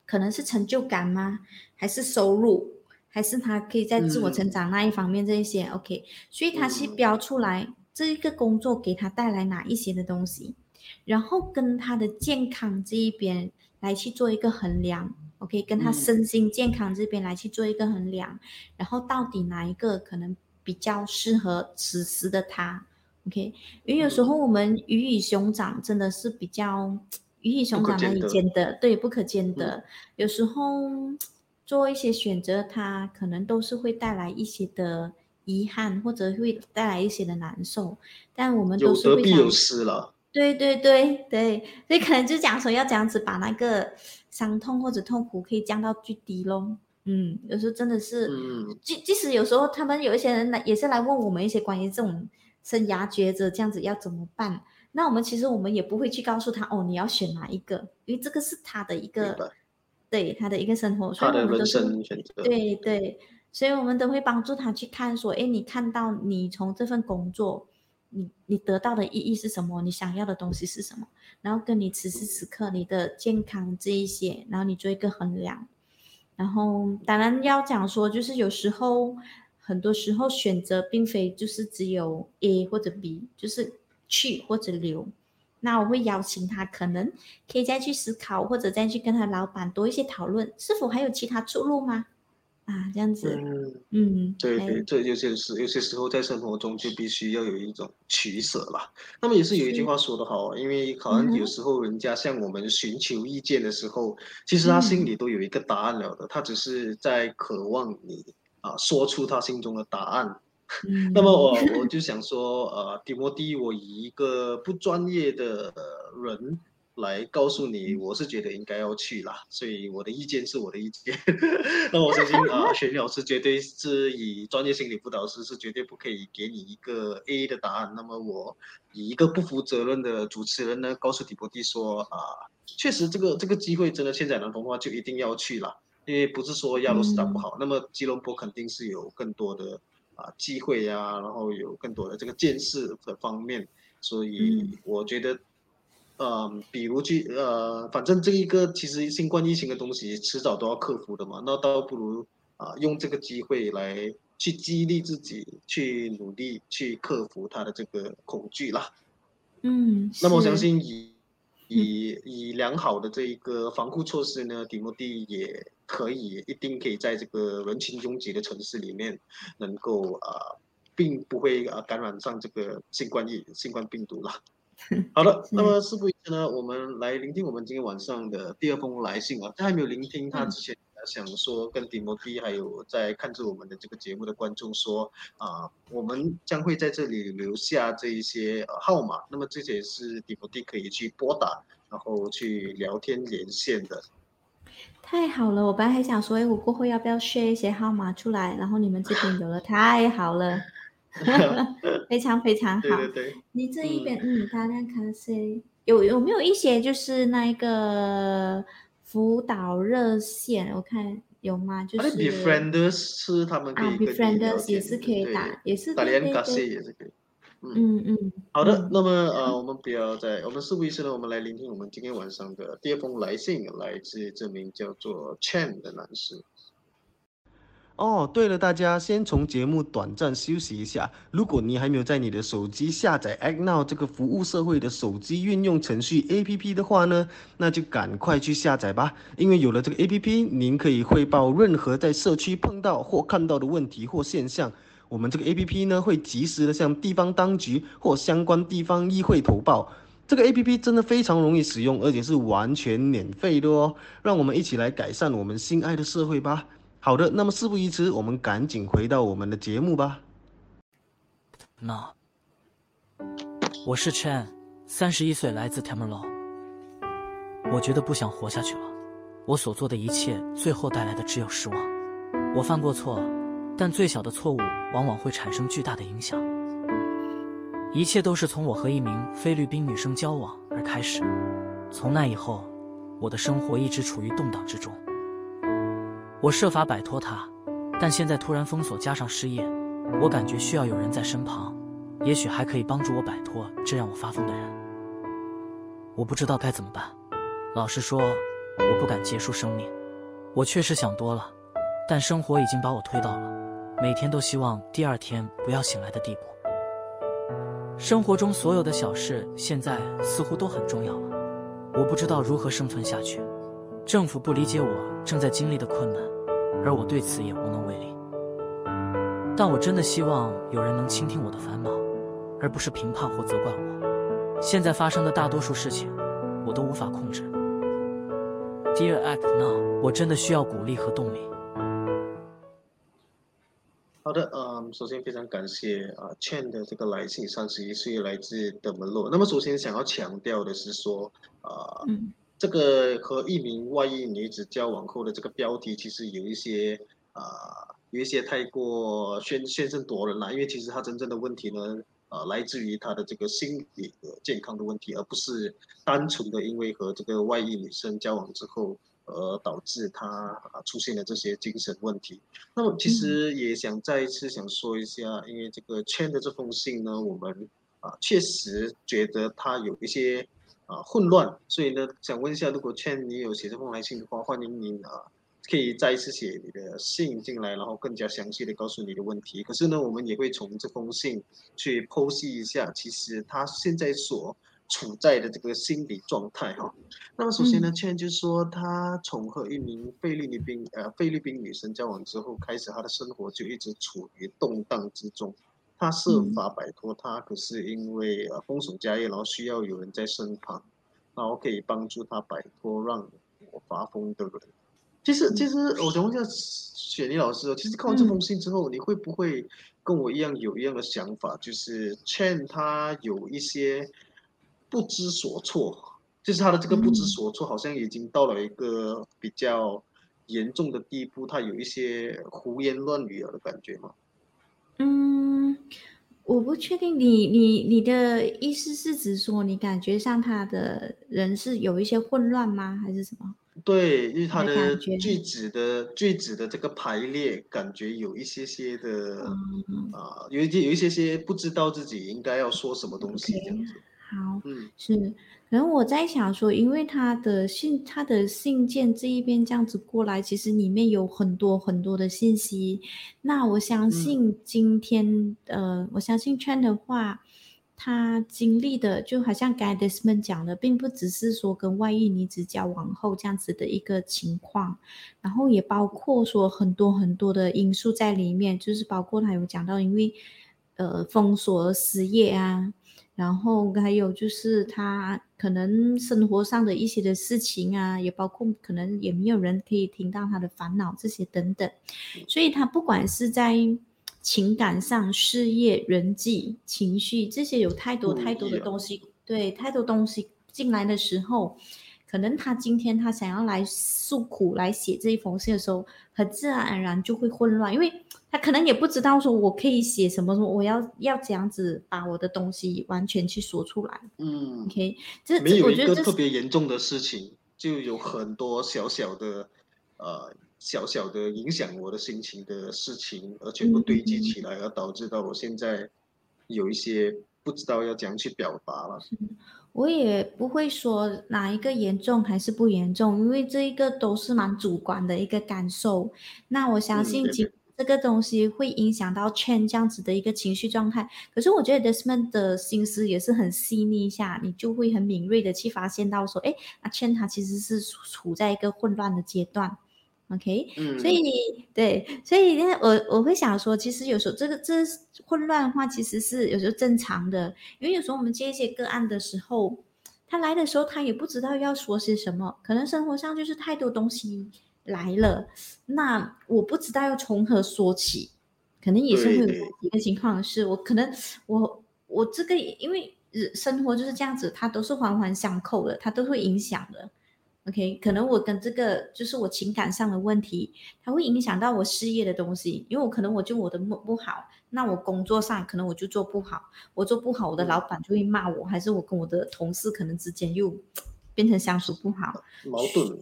可能是成就感吗？还是收入？还是他可以在自我成长那一方面这一些，OK，所以他是标出来这一个工作给他带来哪一些的东西，然后跟他的健康这一边来去做一个衡量，OK，跟他身心健康这边来去做一个衡量，然后到底哪一个可能比较适合此时的他 OK，因为有时候我们鱼与熊掌真的是比较鱼与熊掌难以兼得，对，不可兼得。有时候做一些选择，它可能都是会带来一些的遗憾，或者会带来一些的难受。但我们都是有得必有失了。对对对对，所以可能就讲说要这样子把那个伤痛或者痛苦可以降到最低咯。嗯，有时候真的是，即即使有时候他们有一些人来也是来问我们一些关于这种生涯抉择这样子要怎么办，那我们其实我们也不会去告诉他哦你要选哪一个，因为这个是他的一个，对他的一个生活，他的人生选择，对对，所以我们都会帮助他去探索，哎，你看到你从这份工作，你你得到的意义是什么？你想要的东西是什么？然后跟你此时此刻你的健康这一些，然后你做一个衡量。然后，当然要讲说，就是有时候，很多时候选择并非就是只有 A 或者 B，就是去或者留。那我会邀请他，可能可以再去思考，或者再去跟他老板多一些讨论，是否还有其他出路吗？啊，这样子，嗯，嗯对对，这有些时有些时候在生活中就必须要有一种取舍吧。那么也是有一句话说得好，因为可能有时候人家向我们寻求意见的时候，其实他心里都有一个答案了的，他只是在渴望你啊说出他心中的答案。那么我我就想说，呃，迪摩蒂，我以一个不专业的人。来告诉你，我是觉得应该要去啦，所以我的意见是我的意见。那我相信啊，雪老师绝对是以专业心理辅导师是绝对不可以给你一个 A 的答案。那么我以一个不负责任的主持人呢，告诉迪波蒂说啊，确实这个这个机会真的千载难逢的话，就一定要去啦，因为不是说亚罗斯达不好，那么吉隆坡肯定是有更多的啊机会呀，然后有更多的这个见识的方面，所以我觉得。嗯，比如去呃，反正这一个其实新冠疫情的东西，迟早都要克服的嘛。那倒不如啊，用这个机会来去激励自己，去努力去克服他的这个恐惧啦。嗯，那么我相信以以以良好的这一个防护措施呢，迪莫蒂也可以一定可以在这个人群拥挤的城市里面，能够啊，并不会啊感染上这个新冠疫新冠病毒了。好的，那么事不宜迟呢，我们来聆听我们今天晚上的第二封来信啊。在还没有聆听他之前，想说跟迪摩蒂还有在看着我们的这个节目的观众说啊，我们将会在这里留下这一些号码，那么这些是迪摩蒂可以去拨打，然后去聊天连线的。太好了，我本来还想说，哎，我过后要不要 share 一些号码出来，然后你们这边有了，太好了。非常非常好，对对对，你这一边嗯，大家看谁有有没有一些就是那一个辅导热线？我看有吗？就是 Befrienders 是他们可以啊，Befrienders 也是可以打，也是打连咖啡也是可以。嗯嗯，好的，那么呃，我们不要再，我们事不宜迟呢，我们来聆听我们今天晚上的第二封来信，来自这名叫做 Chen 的男士。哦，对了，大家先从节目短暂休息一下。如果你还没有在你的手机下载 Act Now 这个服务社会的手机运用程序 APP 的话呢，那就赶快去下载吧。因为有了这个 APP，您可以汇报任何在社区碰到或看到的问题或现象。我们这个 APP 呢，会及时的向地方当局或相关地方议会投报。这个 APP 真的非常容易使用，而且是完全免费的哦。让我们一起来改善我们心爱的社会吧。好的，那么事不宜迟，我们赶紧回到我们的节目吧。那，我是 Chen，三十一岁，来自 Tamilo。我觉得不想活下去了。我所做的一切，最后带来的只有失望。我犯过错，但最小的错误往往会产生巨大的影响。一切都是从我和一名菲律宾女生交往而开始。从那以后，我的生活一直处于动荡之中。我设法摆脱他，但现在突然封锁加上失业，我感觉需要有人在身旁，也许还可以帮助我摆脱这让我发疯的人。我不知道该怎么办。老实说，我不敢结束生命。我确实想多了，但生活已经把我推到了每天都希望第二天不要醒来的地步。生活中所有的小事现在似乎都很重要了，我不知道如何生存下去。政府不理解我正在经历的困难，而我对此也无能为力。但我真的希望有人能倾听我的烦恼，而不是评判或责怪我。现在发生的大多数事情，我都无法控制。Dear Act Now，我真的需要鼓励和动力。好的，嗯，首先非常感谢啊，Chen 的这个来信，三十一岁，来自德门洛。那么首先想要强调的是说，啊，这个和一名外裔女子交往后的这个标题，其实有一些啊，有一些太过宣宣称夺人了。因为其实他真正的问题呢，啊，来自于他的这个心理的健康的问题，而不是单纯的因为和这个外裔女生交往之后。而导致他啊出现了这些精神问题。那么其实也想再一次想说一下，因为这个圈的这封信呢，我们啊确实觉得他有一些啊混乱，所以呢想问一下，如果圈你有写这封来信的话，欢迎您啊可以再一次写你的信进来，然后更加详细的告诉你的问题。可是呢，我们也会从这封信去剖析一下，其实他现在所。处在的这个心理状态哈，那么首先呢，圈就是说，他从和一名菲律宾呃菲律宾女生交往之后，开始他的生活就一直处于动荡之中。他设法摆脱他，可是因为呃封锁家业，然后需要有人在身旁，然后可以帮助他摆脱让我发疯的人。其实其实我想问一下雪妮老师，其实看完这封信之后，你会不会跟我一样有一样的想法？就是劝他有一些。不知所措，就是他的这个不知所措，好像已经到了一个比较严重的地步，他有一些胡言乱语了的感觉吗？嗯，我不确定，你你你的意思是指说，你感觉上他的人是有一些混乱吗，还是什么？对，因为他的句子的句子的这个排列，感觉有一些些的啊，有一些有一些些不知道自己应该要说什么东西这样子。好，嗯是，可能我在想说，因为他的信，他的信件这一边这样子过来，其实里面有很多很多的信息。那我相信今天，呃，我相信圈的话，他经历的就好像 Gadesman 讲的，并不只是说跟外遇女子交往后这样子的一个情况，然后也包括说很多很多的因素在里面，就是包括他有讲到，因为呃封锁失业啊。然后还有就是他可能生活上的一些的事情啊，也包括可能也没有人可以听到他的烦恼这些等等，所以他不管是在情感上、事业、人际、情绪这些有太多太多的东西，对，太多东西进来的时候，可能他今天他想要来诉苦、来写这一封信的时候，很自然而然就会混乱，因为。他可能也不知道说我可以写什么什么，我要要这样子把我的东西完全去说出来。嗯，OK，这没有一个特别严重的事情，就有很多小小的呃小小的影响我的心情的事情，而全部堆积起来，而导致到我现在有一些不知道要怎样去表达了。我也不会说哪一个严重还是不严重，因为这一个都是蛮主观的一个感受。那我相信今。这个东西会影响到 Chen 这样子的一个情绪状态，可是我觉得 Desmond 的心思也是很细腻一下，你就会很敏锐的去发现到说，哎，那 Chen 他其实是处在一个混乱的阶段，OK，嗯，所以对，所以呢，我我会想说，其实有时候这个这混乱的话，其实是有时候正常的，因为有时候我们接一些个案的时候，他来的时候他也不知道要说些什么，可能生活上就是太多东西。来了，那我不知道要从何说起，可能也是会有一个情况是，我可能我我这个因为生活就是这样子，它都是环环相扣的，它都会影响的。OK，可能我跟这个就是我情感上的问题，它会影响到我事业的东西，因为我可能我就我的不不好，那我工作上可能我就做不好，我做不好，我的老板就会骂我，还是我跟我的同事可能之间又变成相处不好，矛盾。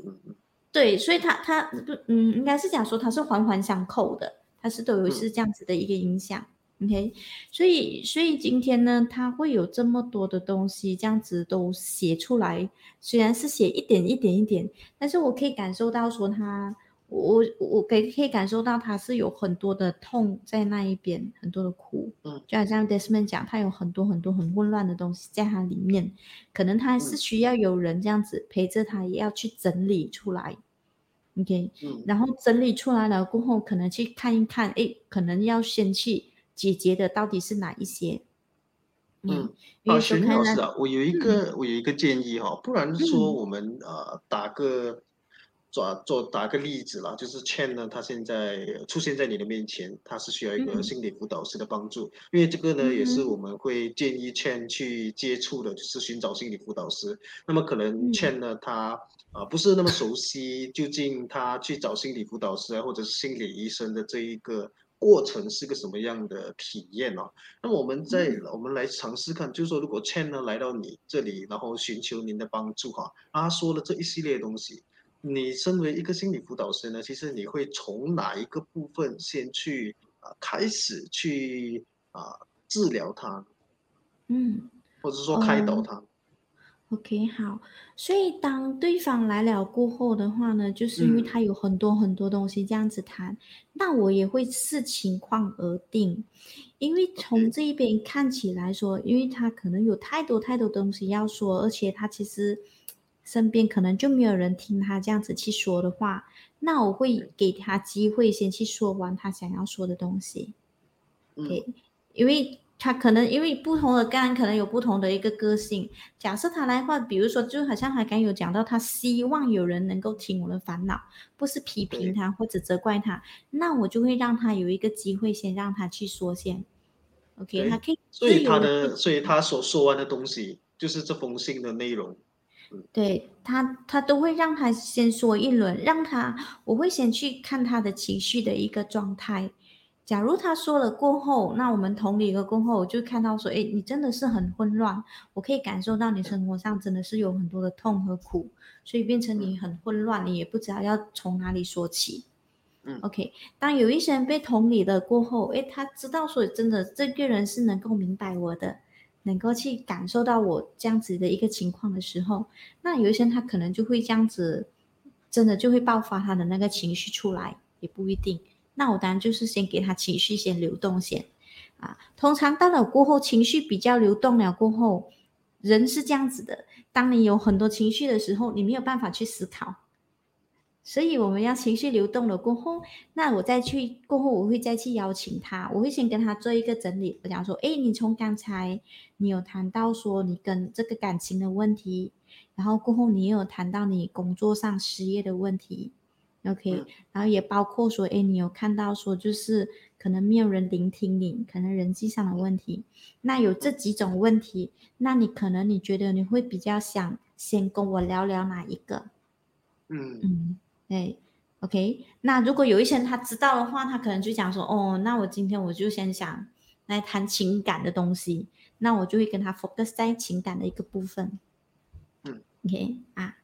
对，所以他他不嗯，应该是讲说他是环环相扣的，他是都有是这样子的一个影响，OK，所以所以今天呢，他会有这么多的东西这样子都写出来，虽然是写一点一点一点，但是我可以感受到说他。我我可以可以感受到他是有很多的痛在那一边，很多的苦，嗯，就好像 Desmond 讲，他有很多很多很混乱的东西在他里面，可能他是需要有人这样子陪着他，也要去整理出来，OK，嗯，然后整理出来了过后，可能去看一看，哎，可能要先去解决的到底是哪一些嗯，啊，徐老师啊，我有一个我有一个建议哈，不然说我们呃打个。抓做打个例子啦，就是 Chen 呢，他现在出现在你的面前，他是需要一个心理辅导师的帮助，因为这个呢，也是我们会建议 Chen 去接触的，就是寻找心理辅导师。那么可能 Chen 呢，他啊不是那么熟悉，究竟他去找心理辅导师啊，或者是心理医生的这一个过程是个什么样的体验哦？那么我们在我们来尝试看，就是说如果 Chen 呢来到你这里，然后寻求您的帮助哈，他说了这一系列东西。你身为一个心理辅导师呢，其实你会从哪一个部分先去啊开始去啊治疗他？嗯，或者说开导他？OK，好。所以当对方来了过后的话呢，就是因为他有很多很多东西这样子谈，那我也会视情况而定。因为从这一边看起来说，因为他可能有太多太多东西要说，而且他其实。身边可能就没有人听他这样子去说的话，那我会给他机会先去说完他想要说的东西。对，因为他可能因为不同的个案可能有不同的一个个性。假设他来话，比如说就好像他刚有讲到，他希望有人能够听我的烦恼，不是批评他或者责怪他，那我就会让他有一个机会先让他去说先。OK，他可以。所以他的，所以他所说完的东西就是这封信的内容。对他，他都会让他先说一轮，让他我会先去看他的情绪的一个状态。假如他说了过后，那我们同理了过后，我就看到说，哎，你真的是很混乱，我可以感受到你生活上真的是有很多的痛和苦，所以变成你很混乱，你也不知道要从哪里说起。嗯，OK，当有一些人被同理了过后，哎，他知道说真的这个人是能够明白我的。能够去感受到我这样子的一个情况的时候，那有一些人他可能就会这样子，真的就会爆发他的那个情绪出来，也不一定。那我当然就是先给他情绪先流动先，啊，通常到了过后情绪比较流动了过后，人是这样子的，当你有很多情绪的时候，你没有办法去思考。所以我们要情绪流动了过后，那我再去过后，我会再去邀请他，我会先跟他做一个整理。我讲说，哎，你从刚才你有谈到说你跟这个感情的问题，然后过后你也有谈到你工作上失业的问题，OK，然后也包括说，哎，你有看到说就是可能没有人聆听你，可能人际上的问题。那有这几种问题，那你可能你觉得你会比较想先跟我聊聊哪一个？嗯嗯。哎，OK，那如果有一些人他知道的话，他可能就讲说，哦，那我今天我就先想来谈情感的东西，那我就会跟他 focus 在情感的一个部分。嗯，OK 啊，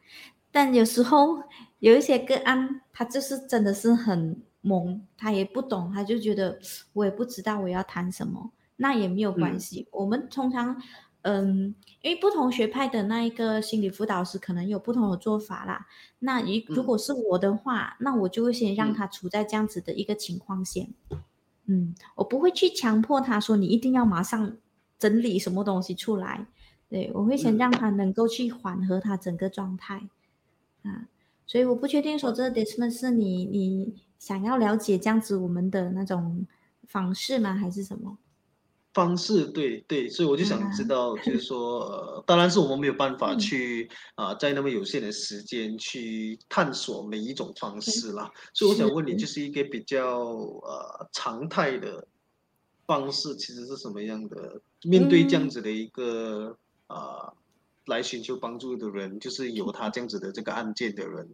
但有时候有一些个案，他就是真的是很懵，他也不懂，他就觉得 我也不知道我要谈什么，那也没有关系，我们通常。嗯，因为不同学派的那一个心理辅导师可能有不同的做法啦。那如如果是我的话，那我就会先让他处在这样子的一个情况下。嗯，我不会去强迫他说你一定要马上整理什么东西出来。对我会先让他能够去缓和他整个状态啊。所以我不确定说这个 dismiss 是你你想要了解这样子我们的那种方式吗，还是什么？方式对对，所以我就想知道，就是说，呃，当然是我们没有办法去啊，在那么有限的时间去探索每一种方式啦。所以我想问你，就是一个比较呃常态的方式，其实是什么样的？面对这样子的一个啊来寻求帮助的人，就是有他这样子的这个案件的人，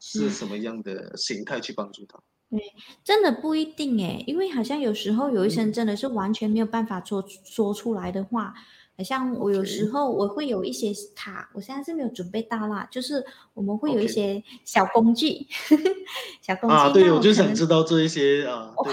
是。什么样的形态去帮助他？对，真的不一定诶，因为好像有时候有一些人真的是完全没有办法说说出来的话，好像我有时候我会有一些卡，我现在是没有准备到啦，就是我们会有一些小工具，小工具啊，对，我就想知道这一些啊，对，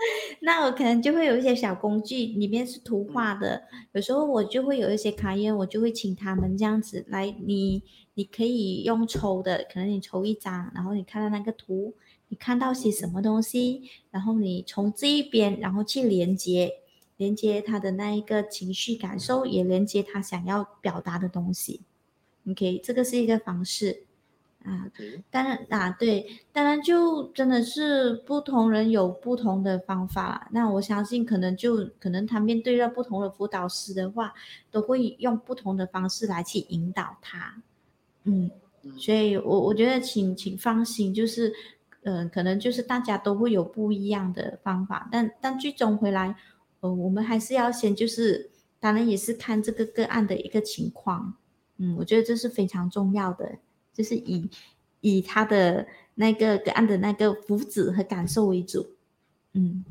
那我可能就会有一些小工具，里面是图画的，有时候我就会有一些卡烟，我就会请他们这样子来，你你可以用抽的，可能你抽一张，然后你看到那个图。你看到些什么东西，然后你从这一边，然后去连接，连接他的那一个情绪感受，也连接他想要表达的东西。OK，这个是一个方式。啊，当然啊，对，当然就真的是不同人有不同的方法。那我相信，可能就可能他面对到不同的辅导师的话，都会用不同的方式来去引导他。嗯，所以我我觉得，请请放心，就是，嗯，可能就是大家都会有不一样的方法，但但最终回来，呃，我们还是要先就是，当然也是看这个个案的一个情况。嗯，我觉得这是非常重要的。就是以以他的那个个案的那个福祉和感受为主，嗯，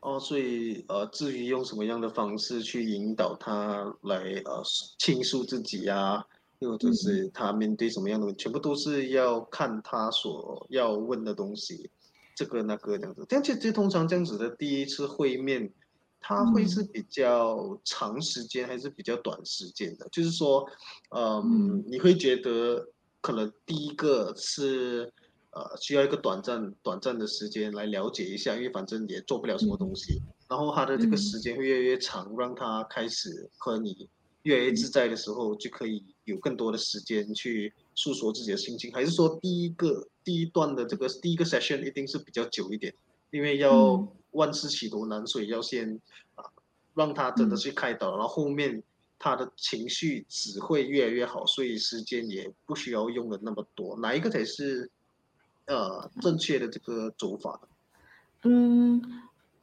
哦，所以呃，至于用什么样的方式去引导他来呃倾诉自己呀，又或者是他面对什么样的，全部都是要看他所要问的东西，这个那个这样子。这样其实通常这样子的第一次会面，他会是比较长时间还是比较短时间的？就是说，嗯，你会觉得。可能第一个是，呃，需要一个短暂、短暂的时间来了解一下，因为反正也做不了什么东西。然后他的这个时间会越来越长，让他开始和你越来越自在的时候，就可以有更多的时间去诉说自己的心情。还是说第一个第一段的这个第一个 session 一定是比较久一点，因为要万事起头难，所以要先啊让他真的去开导，然后后面。他的情绪只会越来越好，所以时间也不需要用的那么多。哪一个才是呃正确的这个走法？嗯，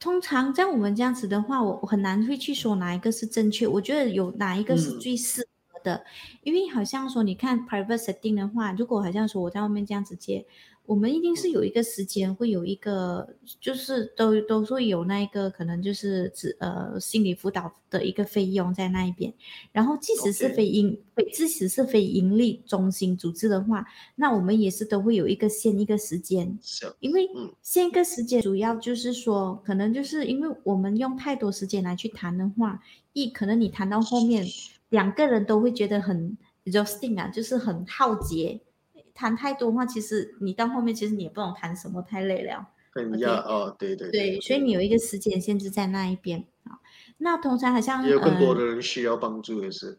通常在我们这样子的话，我很难会去说哪一个是正确。我觉得有哪一个是最适合的，因为好像说你看 private setting 的话，如果好像说我在外面这样子接。我们一定是有一个时间，会有一个，就是都都会有那一个可能就是指呃心理辅导的一个费用在那一边。然后即使是非盈非即使是非盈利中心组织的话，那我们也是都会有一个限一个时间。因为限一个时间，主要就是说，可能就是因为我们用太多时间来去谈的话，一可能你谈到后面，两个人都会觉得很 exhausting 啊，就是很耗竭。谈太多的话，其实你到后面其实你也不懂谈什么，太累了。很压哦，对对对，所以你有一个时间限制在那一边啊。那通常好像也有更多的人需要帮助，也是。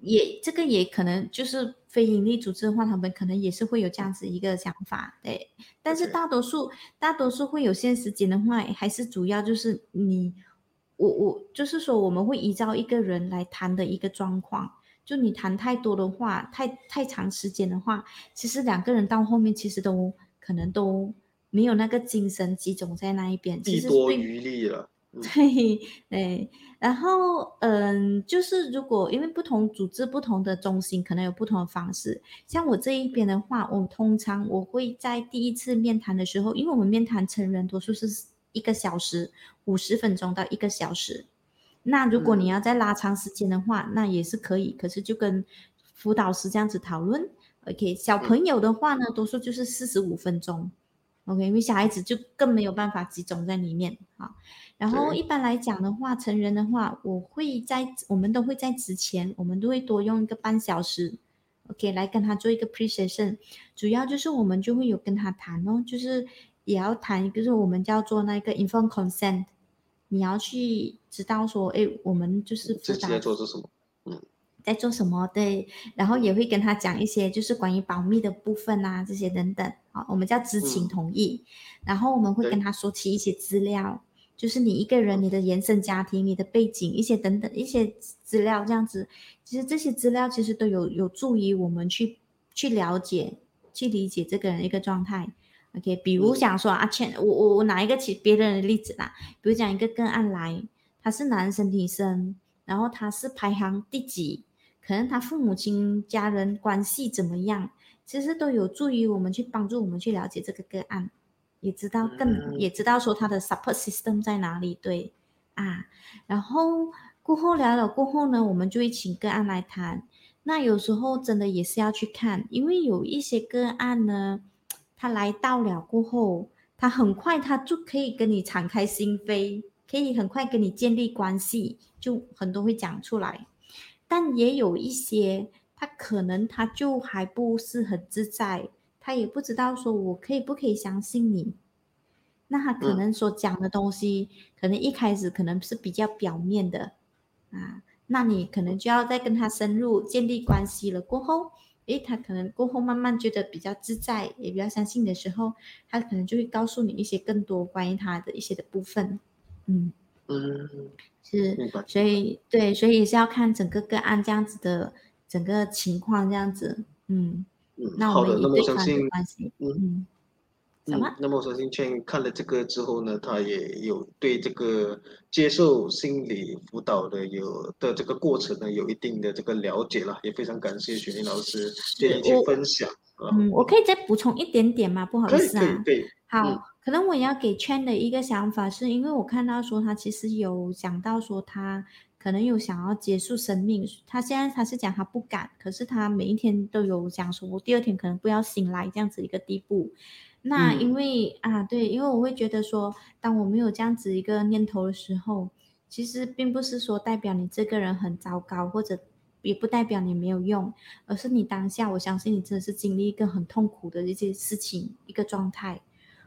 也这个也可能就是非营利组织的话，他们可能也是会有这样子一个想法，对。但是大多数大多数会有限时间的话，还是主要就是你我我就是说我们会依照一个人来谈的一个状况。就你谈太多的话，太太长时间的话，其实两个人到后面其实都可能都没有那个精神集中在那一边，其实多余力了。对 对，然后嗯，就是如果因为不同组织、不同的中心，可能有不同的方式。像我这一边的话，我通常我会在第一次面谈的时候，因为我们面谈成人多数是一个小时，五十分钟到一个小时。那如果你要再拉长时间的话，那也是可以。可是就跟辅导师这样子讨论，OK。小朋友的话呢，多数就是四十五分钟，OK。因为小孩子就更没有办法集中在里面啊。然后一般来讲的话，成人的话，我会在我们都会在之前，我们都会多用一个半小时，OK，来跟他做一个 presentation。主要就是我们就会有跟他谈哦，就是也要谈，就是我们叫做那个 informed consent。你要去知道说，哎，我们就是自己在做是什么，嗯，在做什么？对，然后也会跟他讲一些，就是关于保密的部分啊，这些等等，啊，我们叫知情同意。然后我们会跟他说起一些资料，就是你一个人、你的原生家庭、你的背景一些等等一些资料，这样子。其实这些资料其实都有有助于我们去去了解、去理解这个人一个状态。OK，比如讲说阿倩，我我我拿一个其别人的例子啦，比如讲一个个案来，他是男生女生，然后他是排行第几，可能他父母亲家人关系怎么样，其实都有助于我们去帮助我们去了解这个个案，也知道更也知道说他的 support system 在哪里，对啊，然后过后聊了过后呢，我们就会请个案来谈，那有时候真的也是要去看，因为有一些个案呢。他来到了过后，他很快他就可以跟你敞开心扉，可以很快跟你建立关系，就很多会讲出来。但也有一些，他可能他就还不是很自在，他也不知道说我可以不可以相信你。那他可能所讲的东西，可能一开始可能是比较表面的啊，那你可能就要再跟他深入建立关系了过后。诶，他可能过后慢慢觉得比较自在，也比较相信的时候，他可能就会告诉你一些更多关于他的一些的部分。嗯嗯，是，所以对，所以也是要看整个个案这样子的整个情况这样子。嗯嗯，好的，那么相信，嗯。嗯，那么我相信劝看了这个之后呢，他也有对这个接受心理辅导的有的这个过程呢，有一定的这个了解了，也非常感谢雪玲老师这一些分享。嗯，我可以再补充一点点吗？不好意思啊。对。好，可能我要给圈的一个想法，是因为我看到说他其实有讲到说他可能有想要结束生命，他现在他是讲他不敢，可是他每一天都有讲说，我第二天可能不要醒来这样子一个地步。那因为啊，对，因为我会觉得说，当我没有这样子一个念头的时候，其实并不是说代表你这个人很糟糕，或者也不代表你没有用，而是你当下，我相信你真的是经历一个很痛苦的一些事情，一个状态，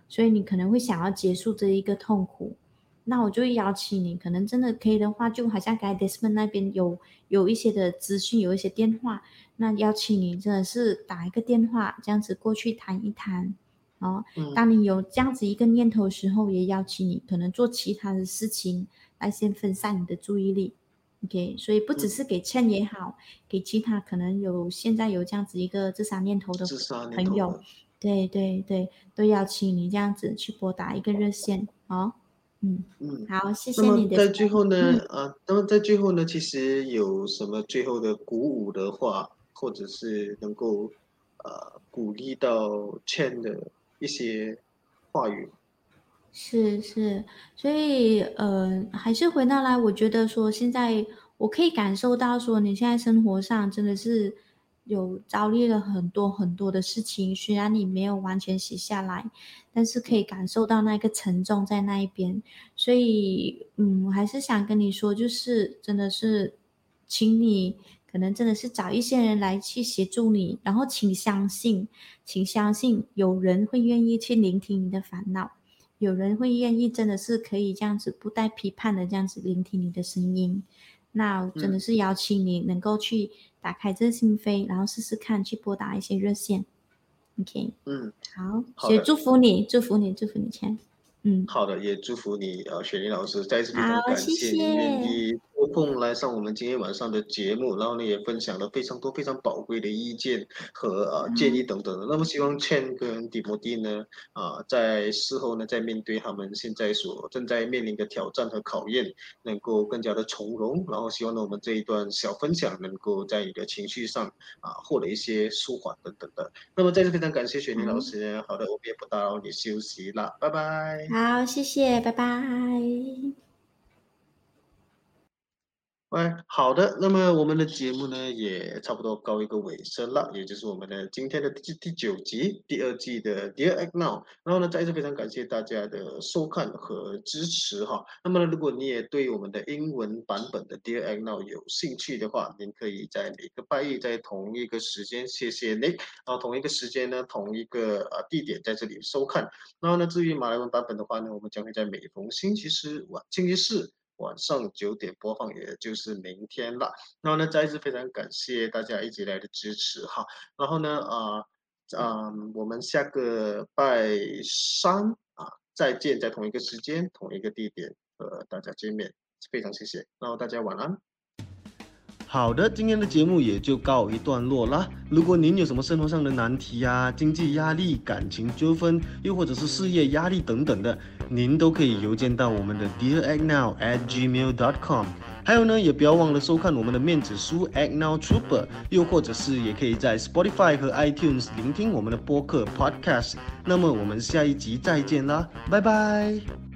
所以你可能会想要结束这一个痛苦。那我就会邀请你，可能真的可以的话，就好像刚才 Desmond 那边有有一些的资讯，有一些电话，那邀请你真的是打一个电话，这样子过去谈一谈。哦，当你有这样子一个念头的时候，也邀请你可能做其他的事情来先分散你的注意力。OK，所以不只是给倩也好，给其他可能有现在有这样子一个自杀念头的朋友，对对对，都邀请你这样子去拨打一个热线。哦，嗯嗯，好，谢谢你的。在最后呢，啊，那么在最后呢，其实有什么最后的鼓舞的话，或者是能够呃鼓励到倩的。一些话语，是是，所以呃，还是回到来，我觉得说，现在我可以感受到说，你现在生活上真的是有遭遇了很多很多的事情，虽然你没有完全写下来，但是可以感受到那个沉重在那一边，所以嗯，我还是想跟你说，就是真的是，请你。可能真的是找一些人来去协助你，然后请相信，请相信有人会愿意去聆听你的烦恼，有人会愿意真的是可以这样子不带批判的这样子聆听你的声音。那真的是邀请你能够去打开这心扉，然后试试看去拨打一些热线。OK，嗯，好，所以祝福你，祝福你，祝福你，亲爱的。嗯，好的，也祝福你呃，雪玲老师，再次非常感谢你愿意抽空来上我们今天晚上的节目，然后呢也分享了非常多非常宝贵的意见和啊建议等等的。那么希望倩跟迪摩蒂呢啊在事后呢在面对他们现在所正在面临的挑战和考验，能够更加的从容。然后希望呢我们这一段小分享能够在你的情绪上啊获得一些舒缓等等的。那么再次非常感谢雪妮老师，好的，我们也不打扰你休息了，拜拜。好，谢谢，拜拜。喂，好的，那么我们的节目呢也差不多告一个尾声了，也就是我们的今天的第第九集，第二季的 Dear Act Now。然后呢，再一次非常感谢大家的收看和支持哈。那么呢，如果你也对我们的英文版本的 Dear Act Now 有兴趣的话，您可以在每个拜日在同一个时间，谢谢 Nick，然后同一个时间呢，同一个呃地点在这里收看。然后呢，至于马来文版本的话呢，我们将会在每逢星期四晚星期四。晚上九点播放，也就是明天了。然后呢，再一次非常感谢大家一直来的支持哈。然后呢，啊，啊，我们下个拜三啊，再见，在同一个时间、同一个地点和大家见面，非常谢谢。然后大家晚安。好的，今天的节目也就告一段落啦。如果您有什么生活上的难题啊、经济压力、感情纠纷，又或者是事业压力等等的，您都可以邮件到我们的 Dear Act Now at gmail.com。还有呢，也不要忘了收看我们的面子书 Act Now Trooper，又或者是也可以在 Spotify 和 iTunes 聆听我们的播客 Podcast。那么我们下一集再见啦，拜拜。